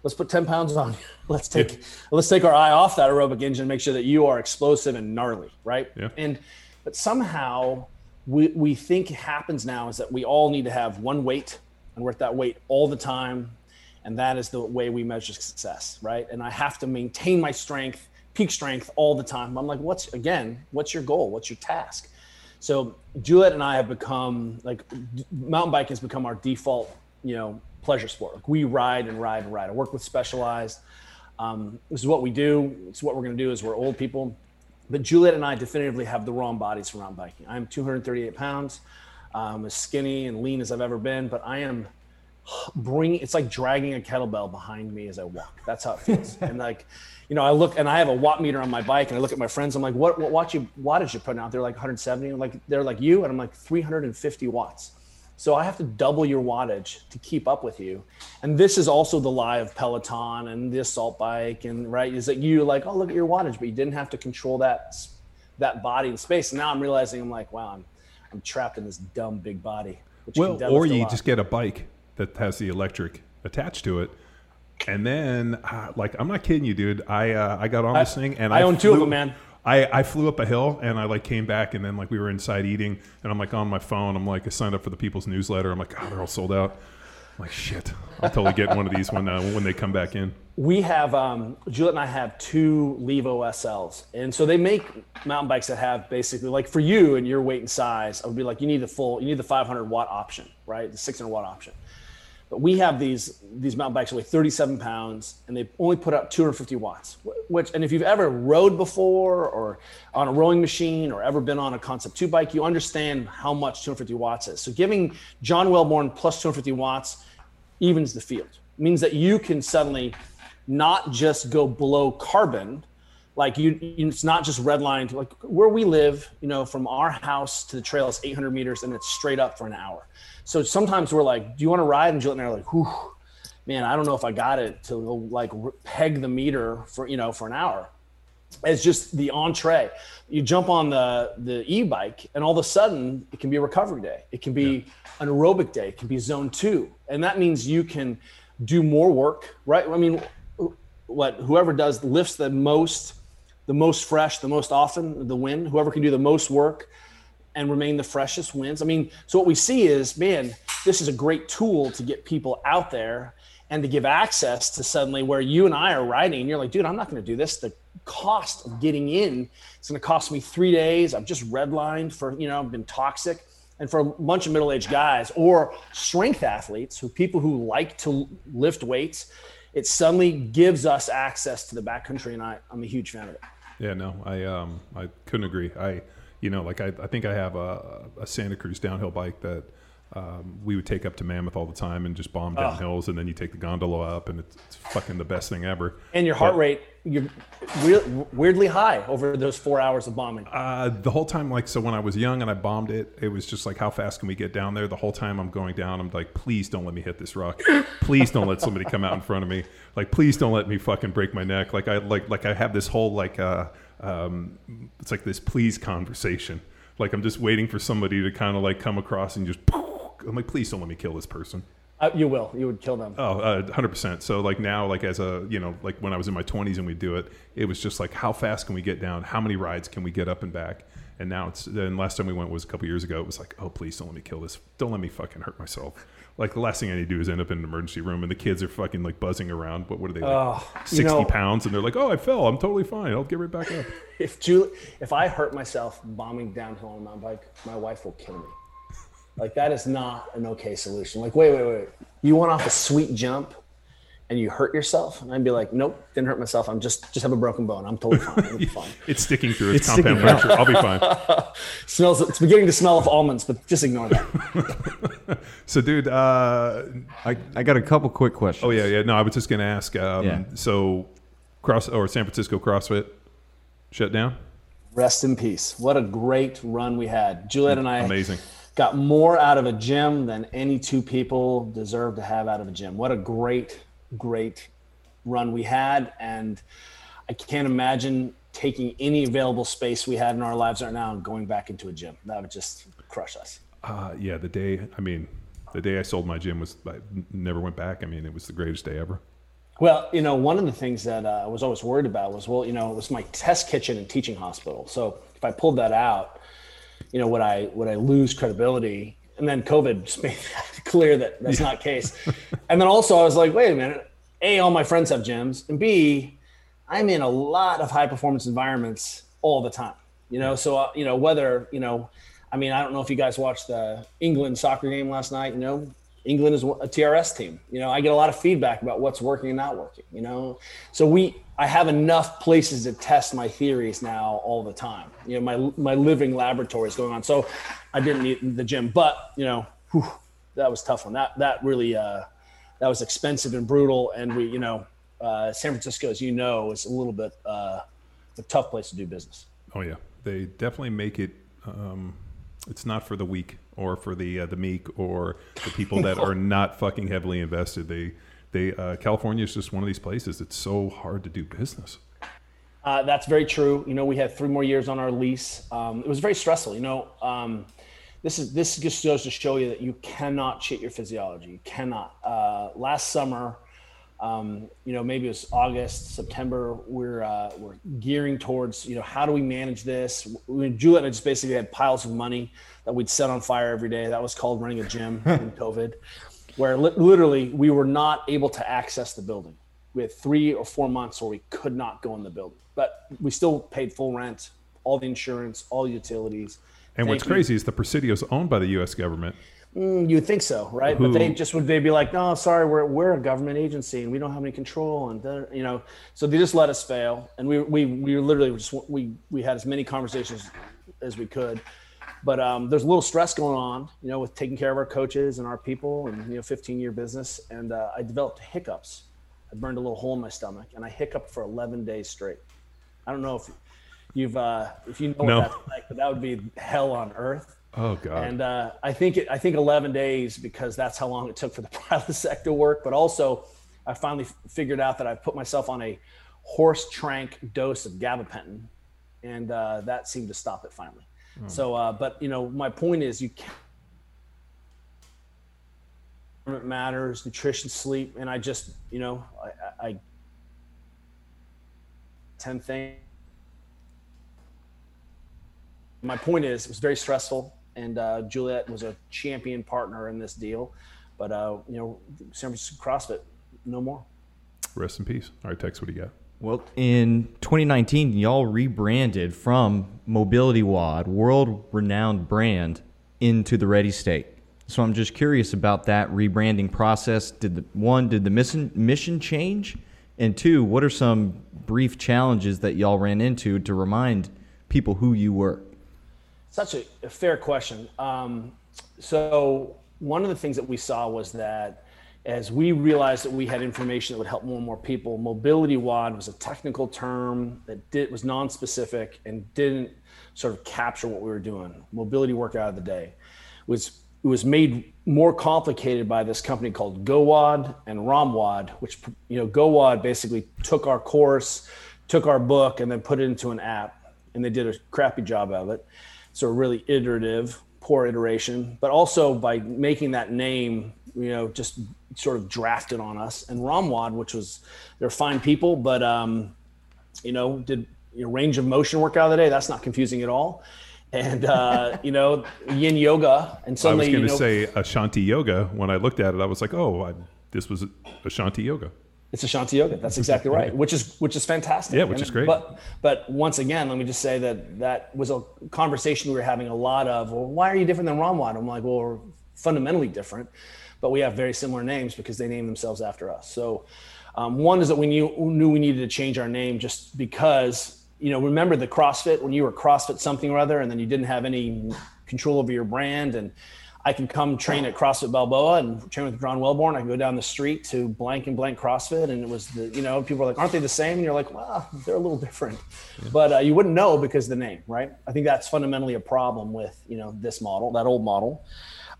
Let's put 10 pounds on you. Let's take let's take our eye off that aerobic engine, make sure that you are explosive and gnarly, right? Yeah. And but somehow we we think happens now is that we all need to have one weight and we're at that weight all the time. And that is the way we measure success, right? And I have to maintain my strength, peak strength all the time. I'm like, what's again, what's your goal? What's your task? So Juliet and I have become like mountain biking has become our default, you know, pleasure sport. Like we ride and ride and ride. I work with Specialized. Um, this is what we do. It's what we're going to do. Is we're old people, but Juliet and I definitively have the wrong bodies for mountain biking. I'm 238 pounds. I'm as skinny and lean as I've ever been, but I am bringing. It's like dragging a kettlebell behind me as I walk. That's how it feels. and like, you know, I look and I have a watt meter on my bike, and I look at my friends. I'm like, what what watt you wattage you putting out? They're like 170. I'm like they're like you, and I'm like 350 watts. So I have to double your wattage to keep up with you. And this is also the lie of Peloton and the assault bike, and right is that you like, oh look at your wattage, but you didn't have to control that that body in space. And now I'm realizing I'm like, wow, I'm I'm trapped in this dumb big body. Well, or you just get a bike that has the electric attached to it. And then, uh, like, I'm not kidding you, dude. I uh, I got on this thing and I I, own two of them, man. I, I flew up a hill and I like came back and then like we were inside eating and I'm like on my phone. I'm like I signed up for the People's Newsletter. I'm like, oh, they're all sold out. I'm like shit, I'll totally get one of these when uh, when they come back in. We have um, Juliet and I have two Levo SLs, and so they make mountain bikes that have basically like for you and your weight and size, I would be like you need the full, you need the 500 watt option, right? The 600 watt option. But we have these these mountain bikes weigh 37 pounds, and they only put out 250 watts. Which, and if you've ever rode before, or on a rowing machine, or ever been on a Concept 2 bike, you understand how much 250 watts is. So giving John Welbourn plus 250 watts evens the field. It means that you can suddenly not just go below carbon, like you, it's not just redlined. Like where we live, you know, from our house to the trail is 800 meters, and it's straight up for an hour. So sometimes we're like, "Do you want to ride?" And Juliet and I are like, "Whew, man, I don't know if I got it to like peg the meter for you know for an hour." It's just the entree. You jump on the the e-bike, and all of a sudden, it can be a recovery day. It can be yeah. an aerobic day. It can be zone two, and that means you can do more work, right? I mean, what whoever does lifts the most, the most fresh, the most often, the win. Whoever can do the most work and remain the freshest wins. I mean, so what we see is, man, this is a great tool to get people out there and to give access to suddenly where you and I are riding and you're like, dude, I'm not going to do this. The cost of getting in, it's going to cost me three days. I've just redlined for, you know, I've been toxic. And for a bunch of middle-aged guys or strength athletes who people who like to lift weights, it suddenly gives us access to the backcountry. And I, I'm a huge fan of it. Yeah, no, I, um, I couldn't agree. I, you know, like I, I think I have a, a Santa Cruz downhill bike that um, we would take up to Mammoth all the time and just bomb down oh. hills, and then you take the gondola up, and it's, it's fucking the best thing ever. And your heart but, rate, you're weirdly high over those four hours of bombing. Uh, the whole time, like, so when I was young and I bombed it, it was just like, how fast can we get down there? The whole time I'm going down, I'm like, please don't let me hit this rock. Please don't let somebody come out in front of me. Like, please don't let me fucking break my neck. Like, I like like I have this whole like. Uh, um, it's like this please conversation. Like I'm just waiting for somebody to kind of like come across and just. I'm like, please don't let me kill this person. Uh, you will. You would kill them. Oh, uh, 100%. So, like, now, like, as a, you know, like when I was in my 20s and we do it, it was just like, how fast can we get down? How many rides can we get up and back? And now it's, and last time we went was a couple years ago. It was like, oh, please don't let me kill this. Don't let me fucking hurt myself like the last thing I need to do is end up in an emergency room and the kids are fucking like buzzing around. But what are they like? Oh, 60 know, pounds and they're like, oh, I fell. I'm totally fine. I'll get right back up. If Julie, if I hurt myself bombing downhill on a mountain bike, my wife will kill me. Like that is not an okay solution. Like, wait, wait, wait. You went off a sweet jump and you hurt yourself, and I'd be like, nope, didn't hurt myself. I'm just just have a broken bone. I'm totally fine. I'm fine. it's sticking through. It's, it's compound fracture. I'll be fine. Smells. It's beginning to smell of almonds, but just ignore that. so, dude, uh, I I got a couple quick questions. Oh yeah, yeah. No, I was just gonna ask. Um, yeah. So, cross or San Francisco CrossFit shut down. Rest in peace. What a great run we had. Juliet and I. Amazing got more out of a gym than any two people deserve to have out of a gym. What a great great run we had. And I can't imagine taking any available space we had in our lives right now and going back into a gym. That would just crush us. Uh, yeah, the day, I mean, the day I sold my gym was, I never went back. I mean, it was the greatest day ever. Well, you know, one of the things that uh, I was always worried about was, well, you know, it was my test kitchen and teaching hospital. So if I pulled that out, you know, would I would I lose credibility? And then COVID just made clear that that's yeah. not case. and then also I was like, wait a minute. A, all my friends have gyms, and B, I'm in a lot of high performance environments all the time. You know, so uh, you know whether you know, I mean, I don't know if you guys watched the England soccer game last night. You know, England is a TRS team. You know, I get a lot of feedback about what's working and not working. You know, so we I have enough places to test my theories now all the time. You know, my my living laboratory is going on. So I didn't need the gym, but you know, whew, that was tough one. That that really uh, that was expensive and brutal. And we, you know, uh, San Francisco, as you know, is a little bit uh, a tough place to do business. Oh yeah, they definitely make it. Um, it's not for the weak or for the uh, the meek or the people that are not fucking heavily invested. They they uh, California is just one of these places. It's so hard to do business. Uh, that's very true. You know, we had three more years on our lease. Um, it was very stressful. You know, um, this is this just goes to show you that you cannot cheat your physiology. You cannot. Uh, last summer, um, you know, maybe it was August, September. We're uh, we're gearing towards, you know, how do we manage this? We, Juliet and I just basically had piles of money that we'd set on fire every day. That was called running a gym in COVID, where li- literally we were not able to access the building. We had three or four months where we could not go in the building, but we still paid full rent, all the insurance, all the utilities. And Thank what's you. crazy is the Presidio is owned by the U.S. government. Mm, you'd think so, right? Who- But they just would they be like, no, sorry, we're we're a government agency and we don't have any control, and you know, so they just let us fail, and we we we literally just we we had as many conversations as we could, but um, there's a little stress going on, you know, with taking care of our coaches and our people, and you know, 15 year business, and uh, I developed hiccups. I burned a little hole in my stomach, and I hiccuped for 11 days straight. I don't know if you've uh, if you know No. what that's like, but that would be hell on earth. Oh God. And uh, I think it, I think 11 days because that's how long it took for the Prilosec to work. But also, I finally f- figured out that I put myself on a horse trank dose of gabapentin, and uh, that seemed to stop it finally. So, uh, but you know, my point is, you can't. It matters, nutrition, sleep, and I just, you know, I, I, I ten things my point is, it was very stressful, and uh, Juliet was a champion partner in this deal. But uh, you know, San Francisco CrossFit, no more. Rest in peace. All right, Tex, what do you got? Well, in 2019, y'all rebranded from MobilityWOD, world renowned brand, into the Ready State. So I'm just curious about that rebranding process. Did the one, did the mission mission change? And two, what are some brief challenges that y'all ran into to remind people who you were? Such a, a fair question. Um, so one of the things that we saw was that as we realized that we had information that would help more and more people, MobilityWOD was a technical term that did was non-specific and didn't sort of capture what we were doing. Mobility workout of the day was it was made more complicated by this company called GOWOD and ROMWOD, which you know GOWOD basically took our course, took our book, and then put it into an app, and they did a crappy job of it. So really iterative, poor iteration, but also by making that name, you know, just sort of drafted on us. And ROMWOD, which was they're fine people, but um, you know, did you know, range of motion workout of the day. That's not confusing at all. And uh, you know, yin yoga, and suddenly I was going you to know, say Ashtanga Yoga. When I looked at it, I was like, oh, I, this was Ashtanga Yoga. It's Ashtanga Yoga. That's exactly right. Which is which is fantastic. Yeah, which And- is great. But but once again, let me just say that that was a conversation we were having a lot of. Well, why are you different than ROMWOD? I'm like, well, we're fundamentally different, but we have very similar names because they name themselves after us. So um, one is that we knew knew we needed to change our name just because you know remember the CrossFit when you were CrossFit something or other, and then you didn't have any control over your brand and I can come train at CrossFit Balboa and train with John Welbourn. I can go down the street to blank and blank CrossFit, and it was the you know people are like, aren't they the same? And you're like, well, they're a little different, but uh, you wouldn't know because of the name, right? I think that's fundamentally a problem with you know this model, that old model.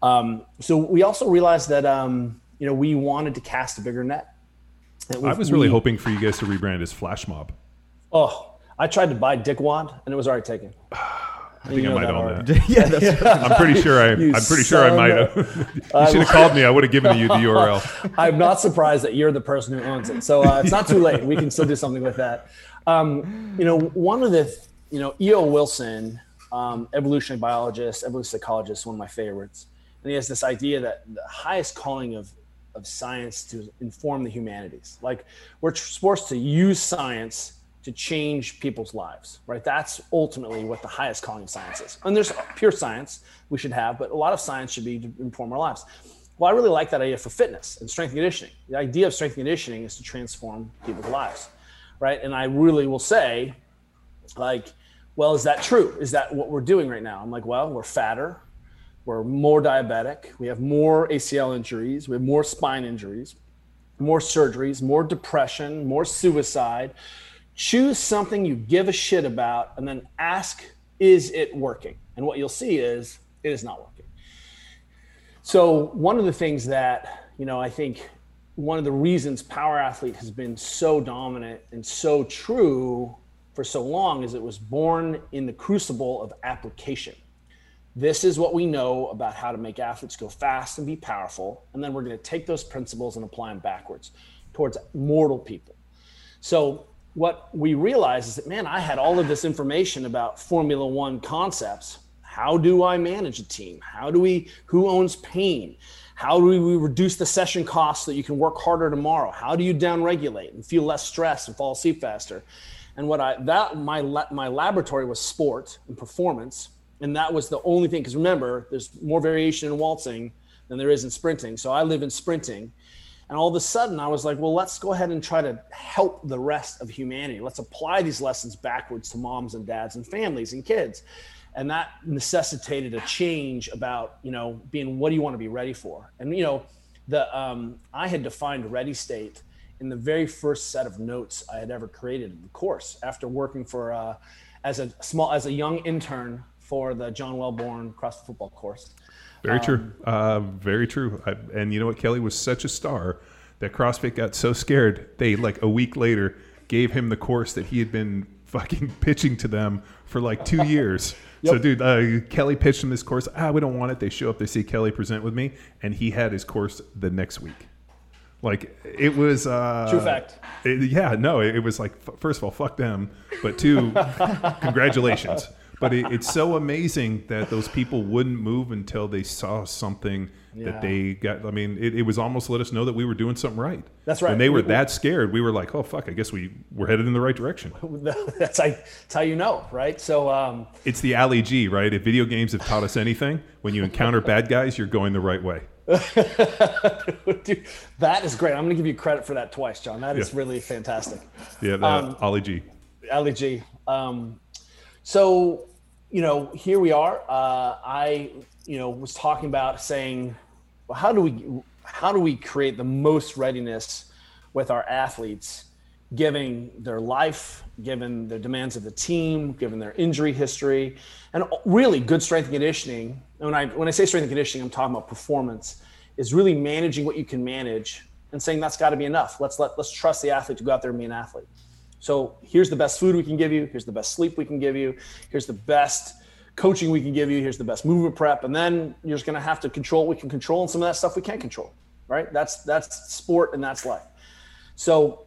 Um, so we also realized that um, you know we wanted to cast a bigger net. I was really we- hoping for you guys to rebrand as Flash Mob. Oh, I tried to buy Dick Wad, and it was already taken. I think I might own that. yeah, that's I'm pretty sure I. You I'm pretty sure I might have. you should have called me. I would have given you the URL. I'm not surprised that you're the person who owns it. So uh, it's not too late. We can still do something with that. Um, you know, one of the, you know, E.O. Wilson, um, evolutionary biologist, evolutionary psychologist, one of my favorites. And he has this idea that the highest calling of, of science to inform the humanities. Like we're supposed to use science to change people's lives, right? That's ultimately what the highest calling of science is. And there's pure science we should have, but a lot of science should be to inform our lives. Well, I really like that idea for fitness and strength and conditioning. The idea of strength and conditioning is to transform people's lives, right? And I really will say, like, well, is that true? Is that what we're doing right now? I'm like, well, we're fatter, we're more diabetic, we have more ACL injuries, we have more spine injuries, more surgeries, more depression, more suicide. Choose something you give a shit about and then ask, is it working? And what you'll see is it is not working. So one of the things that, you know, I think one of the reasons Power Athlete has been so dominant and so true for so long is it was born in the crucible of application. This is what we know about how to make athletes go fast and be powerful. And then we're going to take those principles and apply them backwards. towards mortal people. So what we realized is that man, I had all of this information about Formula One concepts. How do I manage a team? How do we who owns pain? How do we reduce the session costs so that you can work harder tomorrow? How do you downregulate and feel less stress and fall asleep faster? And what I that my my laboratory was sport and performance, and that was the only thing. Because remember, there's more variation in waltzing than there is in sprinting. So I live in sprinting, and all of a sudden, I was like, well, let's go ahead and try to help the rest of humanity. Let's apply these lessons backwards to moms and dads and families and kids. And that necessitated a change about, you know, being what do you want to be ready for? And, you know, the um, I had defined ready state in the very first set of notes I had ever created in the course after working for uh, as a small as a young intern for the John Welbourn CrossFit football course. Very um, true. Uh, very true. I, and you know what? Kelly was such a star that CrossFit got so scared they like a week later gave him the course that he had been fucking pitching to them for like two years. Yep. So, dude, uh, Kelly pitched him this course. Ah, we don't want it. They show up, they see Kelly present with me, and he had his course the next week. Like it was uh, true fact. It, yeah, no, it, it was like first of all, fuck them, but two, congratulations but it, it's so amazing that those people wouldn't move until they saw something yeah. that they got. I mean, it, it, was almost let us know that we were doing something right. That's right. When they were that scared, we were like, "Oh fuck, I guess we were headed in the right direction." that's, how, that's how you know, right? So um, it's the Ali G, right? If video games have taught us anything, when you encounter bad guys, you're going the right way. Dude, that is great. I'm going to give you credit for that twice, John. That is yeah. really fantastic. Yeah, um, Ali G. Ali G. Um, so you know, here we are. Uh, I, you know, was talking about saying, well, how do we, how do we create the most readiness with our athletes, given their life, given the demands of the team, given their injury history, and really good strength and conditioning. And when I when I say strength and conditioning, I'm talking about performance. Is really managing what you can manage and saying that's got to be enough. Let's let let's trust the athlete to go out there and be an athlete. So here's the best food we can give you. Here's the best sleep we can give you. Here's the best coaching we can give you. Here's the best movement prep. And then you're just going to have to control what we can control and some of that stuff we can't control. Right. That's, that's sport and that's life. So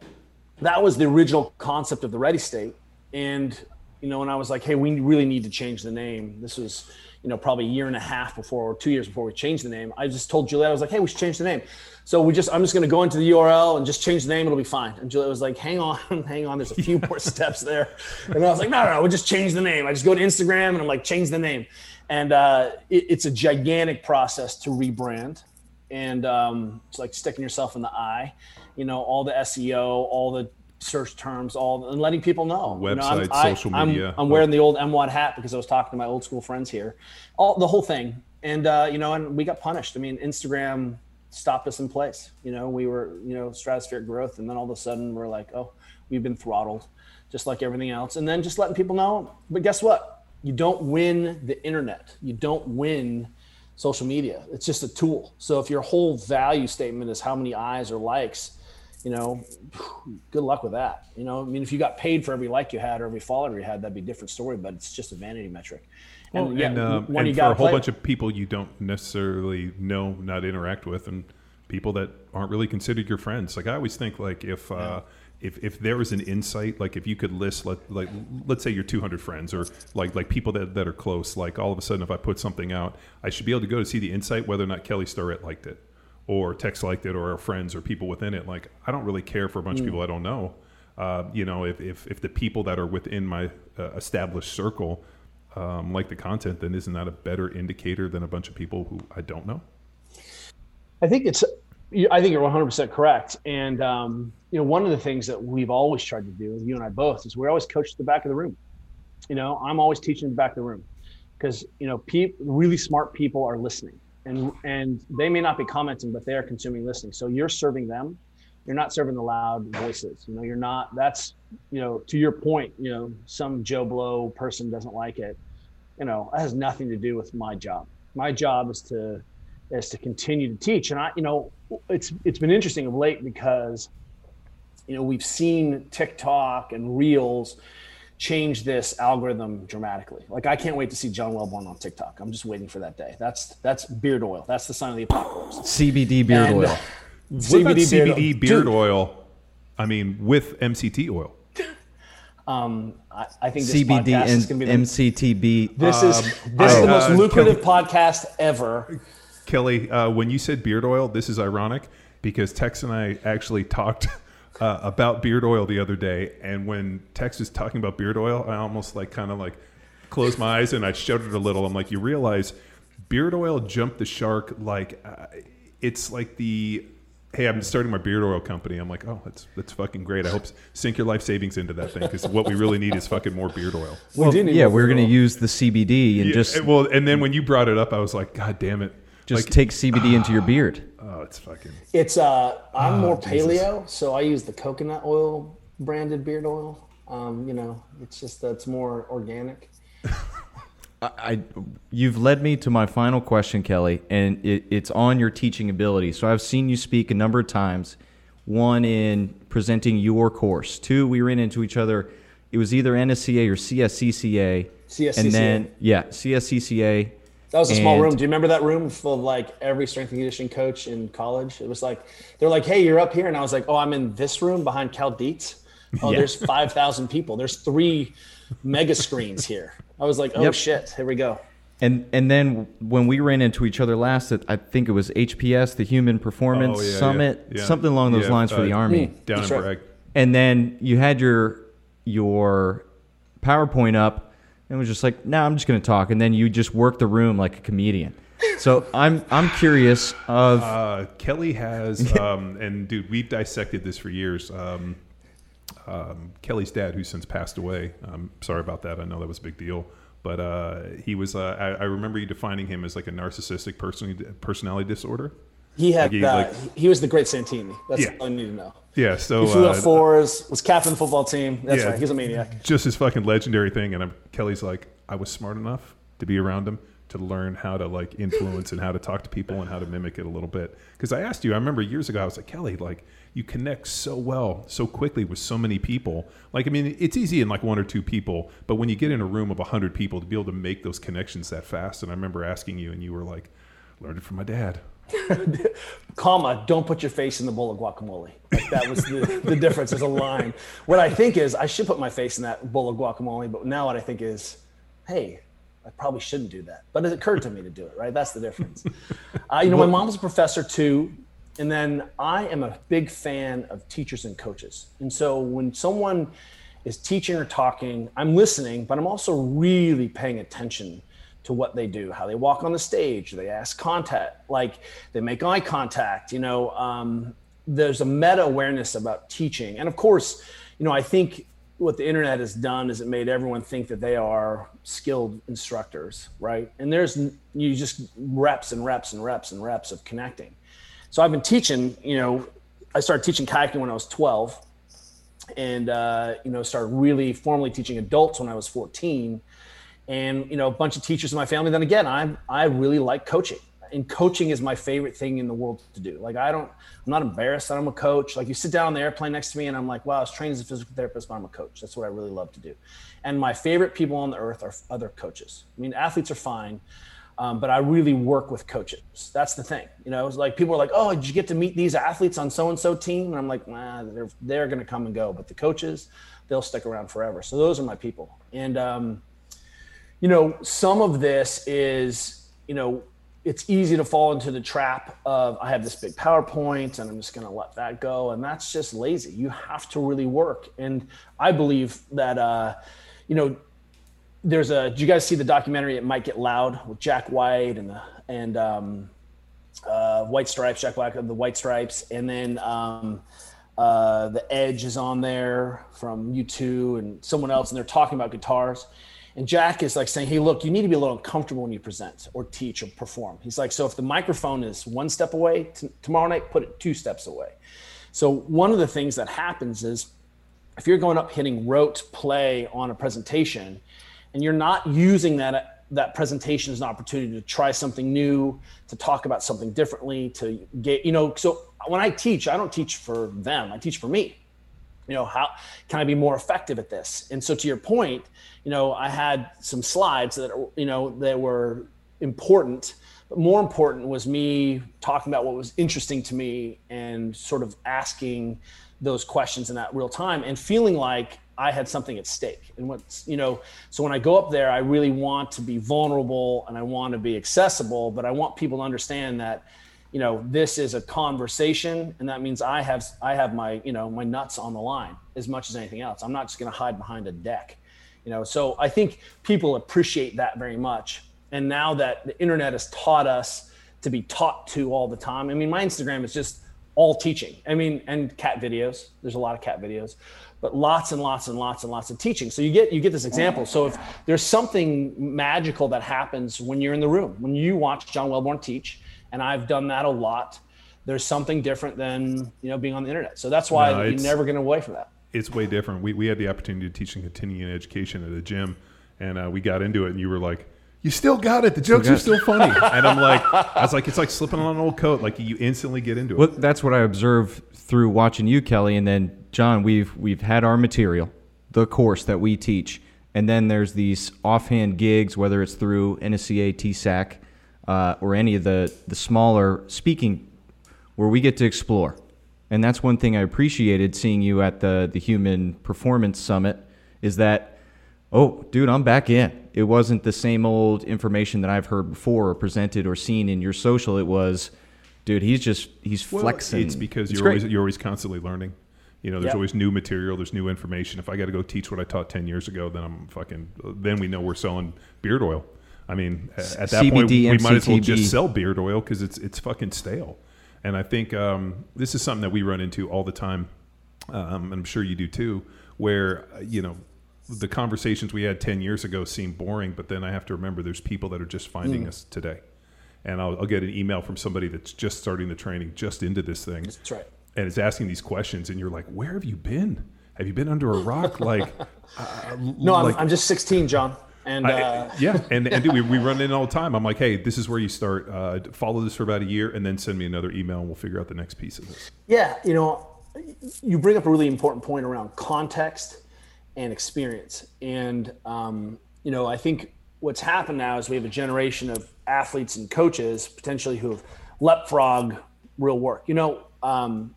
that was the original concept of the ready state. And, you know, when I was like, Hey, we really need to change the name. This was, you know, probably a year and a half before or two years before we changed the name. I just told Juliet, I was like, Hey, we should change the name. So we just, I'm just going to go into the URL and just change the name. It'll be fine. And Juliet was like, hang on, hang on. There's a few more steps there. And I was like, no, no, no, we'll just change the name. I just go to Instagram and I'm like, change the name. And uh, it, it's a gigantic process to rebrand. And um, it's like sticking yourself in the eye, you know, all the SEO, all the search terms, all and letting people know. Website, you know, social I, media. I'm, I'm, wearing the old MWOD hat because I was talking to my old school friends here, all the whole thing. And uh, you know, and we got punished. I mean, Instagram stopped us in place. You know, we were, you know, stratospheric growth. And then all of a sudden we're like, oh, we've been throttled just like everything else. And then just letting people know. But guess what? You don't win the internet. You don't win social media. It's just a tool. So if your whole value statement is how many eyes or likes, you know, good luck with that. You know, I mean, if you got paid for every like you had or every follower you had, that'd be a different story. But it's just a vanity metric. Well, and, yeah, and, um, and for a whole bunch of people you don't necessarily know, not interact with, and people that aren't really considered your friends. Like I always think, like if uh, if if there was an insight, like if you could list, let, like let's say your 200 friends, or like like people that that are close, like all of a sudden, if I put something out, I should be able to go to see the insight whether or not Kelly Starrett liked it, or Tex liked it, or our friends or people within it. Like I don't really care for a bunch mm. of people I don't know. Uh, you know, if, if if the people that are within my uh, established circle um, like the content, then isn't that a better indicator than a bunch of people who I don't know? I think it's. I think you're 100% correct. And um, you know, one of the things that we've always tried to do, you and I both, is we're always coached the back of the room. You know, I'm always teaching the back of the room because you know, pe- really smart people are listening, and and they may not be commenting, but they are consuming listening. So you're serving them. You're not serving the loud voices. You know, you're not. That's you know, to your point. You know, some Joe Blow person doesn't like it you know, it has nothing to do with my job. My job is to is to continue to teach. And I, you know, it's it's been interesting of late because, you know, we've seen TikTok and Reels change this algorithm dramatically. Like I can't wait to see John Welbourn on TikTok. I'm just waiting for that day. That's that's beard oil. That's the sign of the apocalypse. CBD beard and, oil. CBD, CBD beard, beard oil I mean, with MCT oil. Um, I, I think this CBD podcast and is going to be the, MCTB. this is this is the most uh, lucrative podcast ever. Kelly, uh, when you said beard oil, this is ironic because Tex and I actually talked uh, about beard oil the other day, and when Tex was talking about beard oil, I almost like kind of like closed my eyes and I shuddered a little. I'm like, you realize beard oil jumped the shark like uh, it's like the hey, I'm starting my beard oil company. I'm like, oh, that's that's fucking great. I hope sink your life savings into that thing because what we really need is fucking more beard oil. We yeah, we're going to use the CBD and Yeah, just well, and then when you brought it up, I was like, God damn it! just like, take CBD into your beard. oh, it's fucking. It's uh, I'm Oh, more paleo, so I use the coconut oil branded beard oil. Um, you know, it's just that's more organic. I, you've led me to my final question, Kelly, and it, it's on your teaching ability. So I've seen you speak a number of times. One in presenting your course. Two, we ran into each other. It was either NSCA or CSCCA. CSCCA. And then yeah, CSCCA. That was a small room. Do you remember that room full of like every strength and conditioning coach in college? It was like they're like, "Hey, you're up here," and I was like, "Oh, I'm in this room behind Cal Dietz. Oh, Yeah. there's five thousand people. There's three mega screens here." I was like, "Oh Yep. shit, here we go." And and then when we ran into each other last, at, I think it was HPS, the Human Performance Oh, yeah, yeah, Summit, yeah. something along those Yeah, lines for uh, the Army. Down That's in right. Bragg. And then you had your your PowerPoint up and was just like, "No, I'm just going to talk." And then you just work the room like a comedian. So I'm I'm curious of Uh, Kelly has, um, and dude, we've dissected this for years. Um, um, Kelly's dad, who's since passed away. I'm sorry about that. I know that was a big deal, but uh, he was. Uh, I, I remember you defining him as like a narcissistic person, personality disorder. He had Like he, uh, like- he was the great Santini. That's Yeah. all I need to know. Yeah. So He flew uh, fours, was captain of the football team. That's Yeah. right. He's a maniac. just his fucking legendary thing. And I'm, Kelly's like, I was smart enough to be around him to learn how to like influence and how to talk to people and how to mimic it a little bit. Because I asked you, I remember years ago, I was like, Kelly, like you connect so well, so quickly with so many people. Like, I mean, it's easy in like one or two people, but when you get in a room of a hundred people to be able to make those connections that fast. And I remember asking you, and you were like, learned it from my dad. comma, don't put your face in the bowl of guacamole. Like that was the, the difference as a line. What I think is I should put my face in that bowl of guacamole, but now what I think is, hey, I probably shouldn't do that. But it occurred to me to do it, right? That's the difference. Uh, you know, my mom was a professor too. And then I am a big fan of teachers and coaches. And so when someone is teaching or talking, I'm listening, but I'm also really paying attention to what they do, how they walk on the stage, they ask contact, like they make eye contact. You know, um, there's a meta awareness about teaching, and of course, you know, I think what the internet has done is it made everyone think that they are skilled instructors, right? And there's you just reps and reps and reps and reps of connecting. So I've been teaching. You know, I started teaching kayaking when I was 12, and uh, you know, started really formally teaching adults when I was 14 and you know a bunch of teachers in my family then again i i really like coaching and coaching is my favorite thing in the world to do. Like i don't i'm not embarrassed that i'm a coach. Like you sit down on the airplane next to me and i'm like wow i was trained as a physical therapist but i'm a coach. That's what i really love to do. And my favorite people on the earth are other coaches. I mean athletes are fine um, but I really work with coaches. That's the thing, you know. It's like people are like, "Oh, did you get to meet these athletes on so and so team?" And I'm like, "Nah, they're they're going to come and go, but the coaches, they'll stick around forever." So those are my people, and um, you know, some of this is, you know, it's easy to fall into the trap of I have this big PowerPoint and I'm just going to let that go. And that's just lazy. You have to really work. And I believe that, uh, you know, there's a, did you guys see the documentary It Might Get Loud with Jack White and the, and, um, uh, White Stripes, Jack Black of the White Stripes. And then, um, uh, the Edge is on there from U2 and someone else, and they're talking about guitars. And Jack is like saying, Hey, look, you need to be a little uncomfortable when you present or teach or perform. He's like, So if the microphone is one step away t- tomorrow night, put it two steps away. So one of the things that happens is if you're going up hitting rote play on a presentation and you're not using that that presentation as an opportunity to try something new, to talk about something differently, to get, you know, so when I teach, I don't teach for them, I teach for me. You know how can i be more effective at this? And so to your point you know i had some slides that you know that were important But more important was me talking about what was interesting to me and sort of asking those questions in that real time and feeling like I had something at stake. And what's, you know, so when I go up there, I really want to be vulnerable and I want to be accessible, but I want people to understand that, you know, this is a conversation and that means I have I have my, you know, my nuts on the line as much as anything else. I'm not just going to hide behind a deck. You know, so I think people appreciate that very much. And now that the internet has taught us to be taught to all the time. I mean, my Instagram is just all teaching. I mean, and cat videos. There's a lot of cat videos but lots and lots and lots and lots of teaching. So you get you get this example. So if there's something magical that happens when you're in the room, when you watch John Welbourn teach, and I've done that a lot, there's something different than you know being on the internet. So that's why no, you never get away from that. It's way different. We we had the opportunity to teach and continuing education at a gym, and uh, we got into it, and you were like. You still got it. The jokes are still funny, and I'm like, I was like, it's like slipping on an old coat. Like you instantly get into it. Well, that's what I observe through watching you, Kelly, and then John, we've we've had our material, the course that we teach, and then there's these offhand gigs, whether it's through NSCA, TSAC, uh, or any of the the smaller speaking, where we get to explore. And that's one thing I appreciated seeing you at the the Human Performance Summit is that, oh, dude, I'm back in. It wasn't the same old information that I've heard before or presented or seen in your social. It was, dude, he's just he's well, flexing. It's because it's you're great. always you're always constantly learning. You know, there's yep. always new material, there's new information. If I got to go teach what I taught 10 years ago, then I'm fucking, then we know we're selling beard oil. I mean, at that CBD, point, we MCTB. might as well just sell beard oil because it's, it's fucking stale. And I think um, this is something that we run into all the time. Um, I'm sure you do too, where, uh, you know, the conversations we had 10 years ago seem boring, but then I have to remember there's people that are just finding mm. us today. And I'll, I'll, get an email from somebody that's just starting the training, just into this thing. That's right and it's asking these questions, and you're like, where have you been? Have you been under a rock? Like, uh, no, like, I'm, I'm, just 16, John. And I, uh... yeah, and and dude, we, we run in all the time. I'm like, hey, this is where you start. Uh, follow this for about a year, and then send me another email, and we'll figure out the next piece of this. Yeah, you know, you bring up a really important point around context and experience, and um, you know, I think what's happened now is we have a generation of athletes and coaches potentially who have leapfrog real work. You know, um,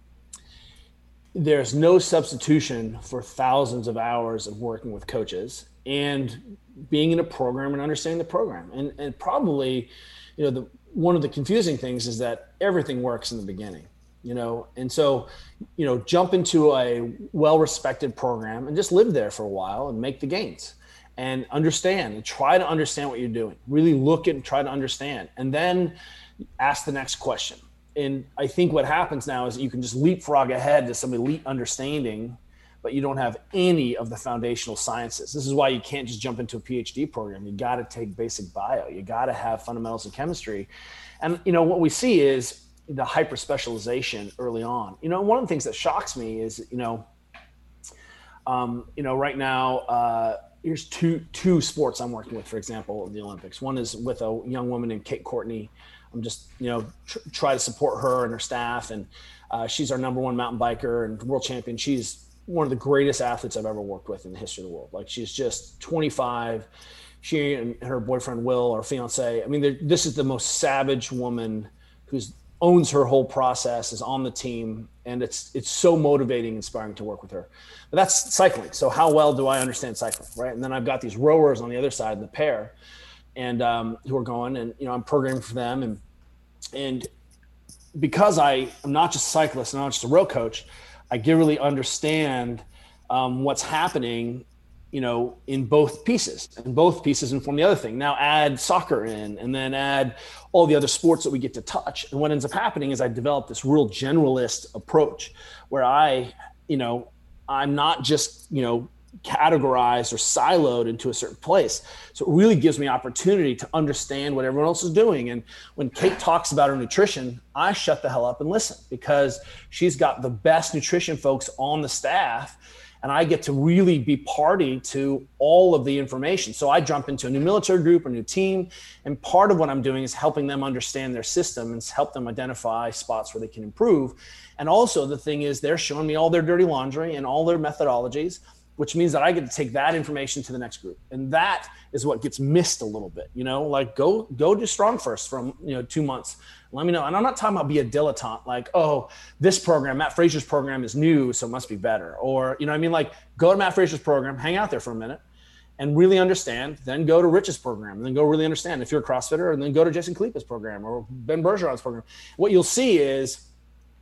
there's no substitution for thousands of hours of working with coaches and being in a program and understanding the program. And, and probably, you know, the, one of the confusing things is that everything works in the beginning, you know, and so, you know, jump into a well-respected program and just live there for a while and make the gains and understand and try to understand what you're doing. Really look and try to understand, and then ask the next question and I think what happens now is you can just leapfrog ahead to some elite understanding, but you don't have any of the foundational sciences. This is why you can't just jump into a PhD program. You got to take basic bio. You got to have fundamentals of chemistry, and you know what we see is the hyper specialization early on. You know, one of the things that shocks me is you know, um, you know, right now. Uh, here's two two sports I'm working with, for example, in the Olympics. One is with a young woman named Kate Courtney I'm just you know tr- try to support her and her staff, and uh, she's our number one mountain biker and world champion. She's one of the greatest athletes I've ever worked with in the history of the world. Like she's just 25. She and her boyfriend Will, or fiance. I mean, this is the most savage woman who's owns her whole process, is on the team, and it's it's so motivating, inspiring to work with her. But that's cycling. So how well do I understand cycling, right? And then I've got these rowers on the other side, of the pair, and um, who are going, and you know I'm programming for them, and and because I am not just a cyclist, and not just a row coach, I get really understand um, what's happening, you know, in both pieces, and both pieces inform the other thing. Now add soccer in, and then add all the other sports that we get to touch. And what ends up happening is I develop this real generalist approach, where I, you know, I'm not just you know categorized or siloed into a certain place. So it really gives me opportunity to understand what everyone else is doing. And when Kate talks about her nutrition, I shut the hell up and listen because she's got the best nutrition folks on the staff. And I get to really be party to all of the information. So I jump into a new military group, a new team, and part of what I'm doing is helping them understand their system and help them identify spots where they can improve. And also the thing is they're showing me all their dirty laundry and all their methodologies which means that I get to take that information to the next group. And that is what gets missed a little bit, you know, like go, go to first from, you know, two months. Let me know. And I'm not talking about be a dilettante, like, oh, this program, Matt Fraser's program is new, so it must be better. Or, you know, I mean, like go to Matt Fraser's program, hang out there for a minute and really understand, then go to Rich's program, and then go really understand if you're a CrossFitter, and then go to Jason Khalipa's program or Ben Bergeron's program. What you'll see is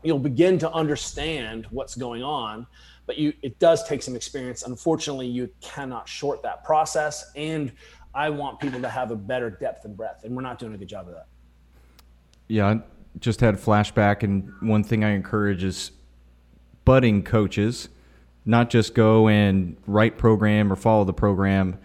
you'll begin to understand what's going on but you it does take some experience. Unfortunately you cannot short that process and i want people to have a better depth and breadth and we're not doing a good job of that. Yeah I just had a flashback and one thing i encourage is budding coaches not just go and write program or follow the program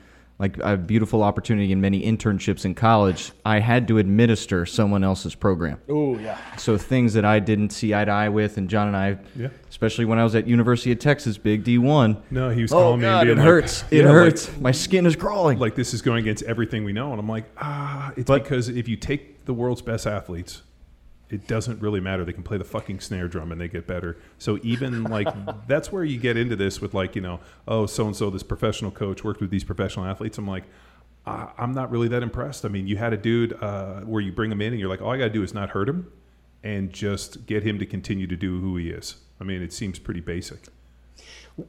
like a beautiful opportunity in many internships in college, I had to administer someone else's program. Oh yeah. So things that I didn't see eye to eye with, and John and I, Yeah. especially when I was at University of Texas, Big D one. No, he was Oh calling me God, being it like, hurts! It yeah, like- hurts. My skin is crawling. like this is going against everything we know and i'm like ah it's But- because if you take the world's best athletes it doesn't really matter. They can play the fucking snare drum and they get better. So even like that's where you get into this with like you know oh so and so this professional coach worked with these professional athletes. I'm like uh, i'm not really that impressed. I mean you had a dude uh, where you bring him in and you're like all i gotta do is not hurt him and just get him to continue to do who he is. I mean it seems pretty basic.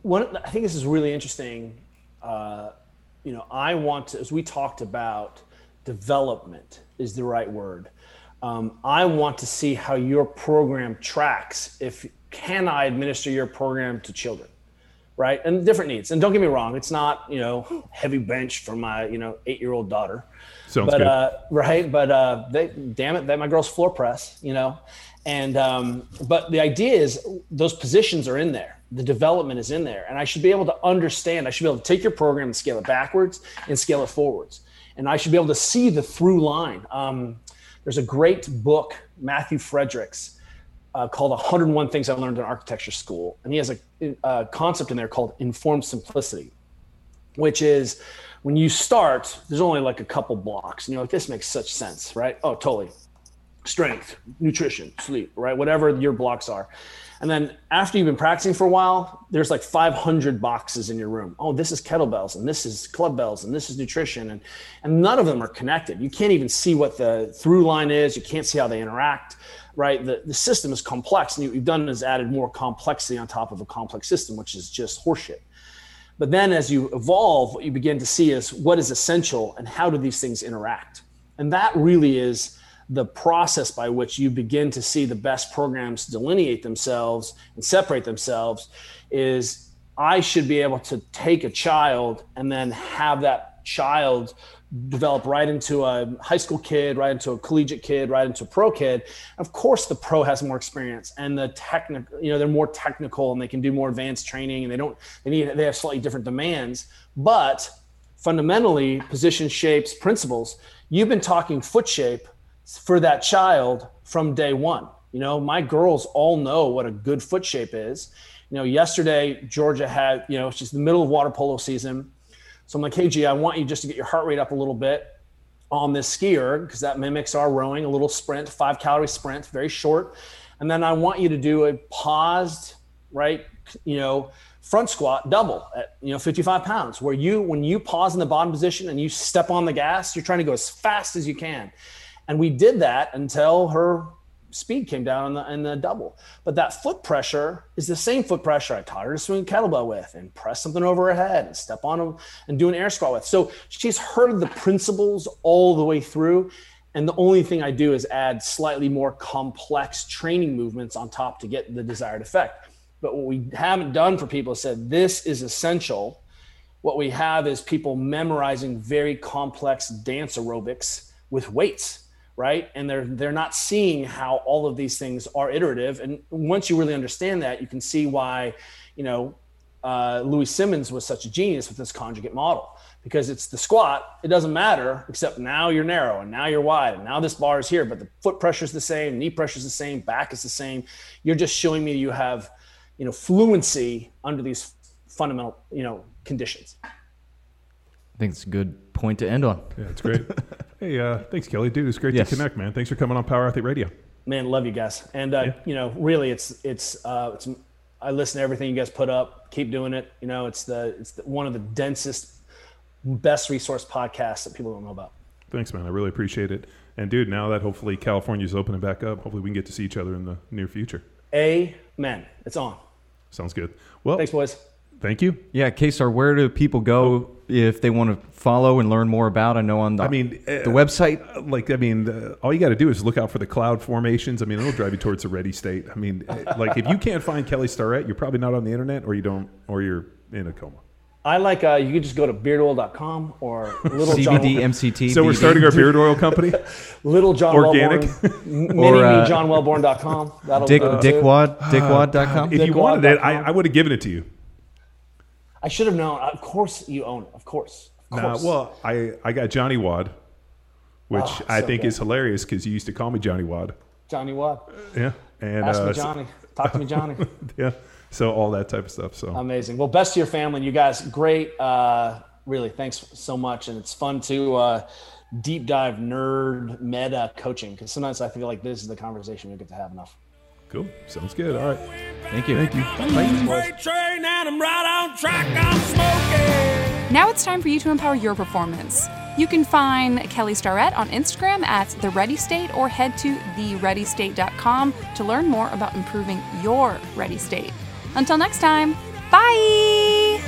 One i think this is really interesting. Uh, you know i want to as we talked about development is the right word um, i want to see how your program tracks if can i administer your program to children right? And different needs. And don't get me wrong it's not you know heavy bench for my you know eight year old daughter. Sounds but good. uh, right? But uh, they damn it that my girl's floor press you know? And um, but the idea is those positions are in there. The development is in there. And i should be able to understand. I should be able to take your program and scale it backwards and scale it forwards. And i should be able to see the through line. Um, there's a great book matthew fredericks uh, called 101 Things I Learned in Architecture School. And he has a, a concept in there called informed simplicity, which is when you start, there's only like a couple blocks. And you're like, this makes such sense, right? Oh, totally. Strength, nutrition, sleep, right? Whatever your blocks are. And then after you've been practicing for a while, there's like 500 boxes in your room. Oh, this is kettlebells and this is club bells and this is nutrition. And, and none of them are connected. You can't even see what the through line is. You can't see how they interact, right? The, the system is complex. And what you've done is added more complexity on top of a complex system, which is just horseshit. But then as you evolve, what you begin to see is what is essential and how do these things interact. And that really is the process by which you begin to see the best programs delineate themselves and separate themselves is I should be able to take a child and then have that child develop right into a high school kid, right into a collegiate kid, right into a pro kid. Of course, the pro has more experience and the technical, you know, they're more technical and they can do more advanced training and they don't, they need, they have slightly different demands. But fundamentally, position shapes, principles, you've been talking foot shape for that child from day one. You know, my girls all know what a good foot shape is. You know, yesterday Georgia had, you know, it's just the middle of water polo season. So I'm like, hey, G, I want you just to get your heart rate up a little bit on this SkiErg because that mimics our rowing, a little sprint, five calorie sprint, very short. And then I want you to do a paused, right, you know, front squat double at, you know, 55 pounds, where you, when you pause in the bottom position and you step on the gas, you're trying to go as fast as you can. And we did that until her speed came down in the, in the double. But that foot pressure is the same foot pressure I taught her to swing kettlebell with and press something over her head and step on them and do an air squat with. So she's heard the principles all the way through. And the only thing I do is add slightly more complex training movements on top to get the desired effect. But what we haven't done for people is said this is essential. What we have is people memorizing very complex dance aerobics with weights right? And they're they're not seeing how all of these things are iterative. And once you really understand that you can see why you know uh, louie simmons was such a genius with this conjugate model. Because it's the squat it doesn't matter except now you're narrow and now you're wide and now this bar is here but the foot pressure is the same knee pressure is the same back is the same. You're just showing me you have you know fluency under these fundamental you know conditions I think it's a good point to end on. Yeah, it's great. hey, uh, thanks, Kelly. Dude, it's great Yes. to connect, man. Thanks for coming on Power Athlete Radio. man love you guys and uh, Yeah. you know really it's it's uh, it's I listen to everything you guys put up. Keep doing it. You know, it's the it's the, one of the densest, best resource podcasts that people don't know about. Thanks, man. I really appreciate it. And dude, now that hopefully California's opening back up, hopefully we can get to see each other in the near future. Amen. It's on. Sounds good. Well, Thanks, boys. Thank you. Yeah, Keyser, where do people go if they want to follow and learn more about? I know on the I mean, the uh, website. Like, I mean, uh, all you got to do is look out for the cloud formations. I mean, it'll drive you towards a ready state. I mean, uh, like if you can't find Kelly Starrett, you're probably not on the internet, or you don't, or you're in a coma. I like uh, you could just go to beardoil.com or little John, CBD, MCT. So we're starting our beard oil company. little John Organic. Welbourn, Or, uh, me John Welbourn.com. That'll Dick do. Dickwad Dickwad.com. If you wanted it, I. I would have given it to you. I should have known. Of course you own it. Of course. Of Nah, course. well, I, I got Johnny Wad, which Oh, I so think good. is hilarious because you used to call me Johnny Wad. Johnny Watt. Yeah, and Ask uh, me so- Johnny. Talk to me, Johnny. yeah, so all that type of stuff. So Amazing. Well, best to your family. You guys, great. Uh, really, thanks so much. And it's fun to uh, deep dive nerd meta coaching because sometimes I feel like this is the conversation we get to have enough. Cool, sounds good. All right, Thank you. thank you. Freight train and I'm right on track. I'm smoking. Now it's time for you to empower your performance. You can find Kelly Starrett on Instagram at The Ready State or head to TheReadyState.com to learn more about improving your ready state. Until next time, bye!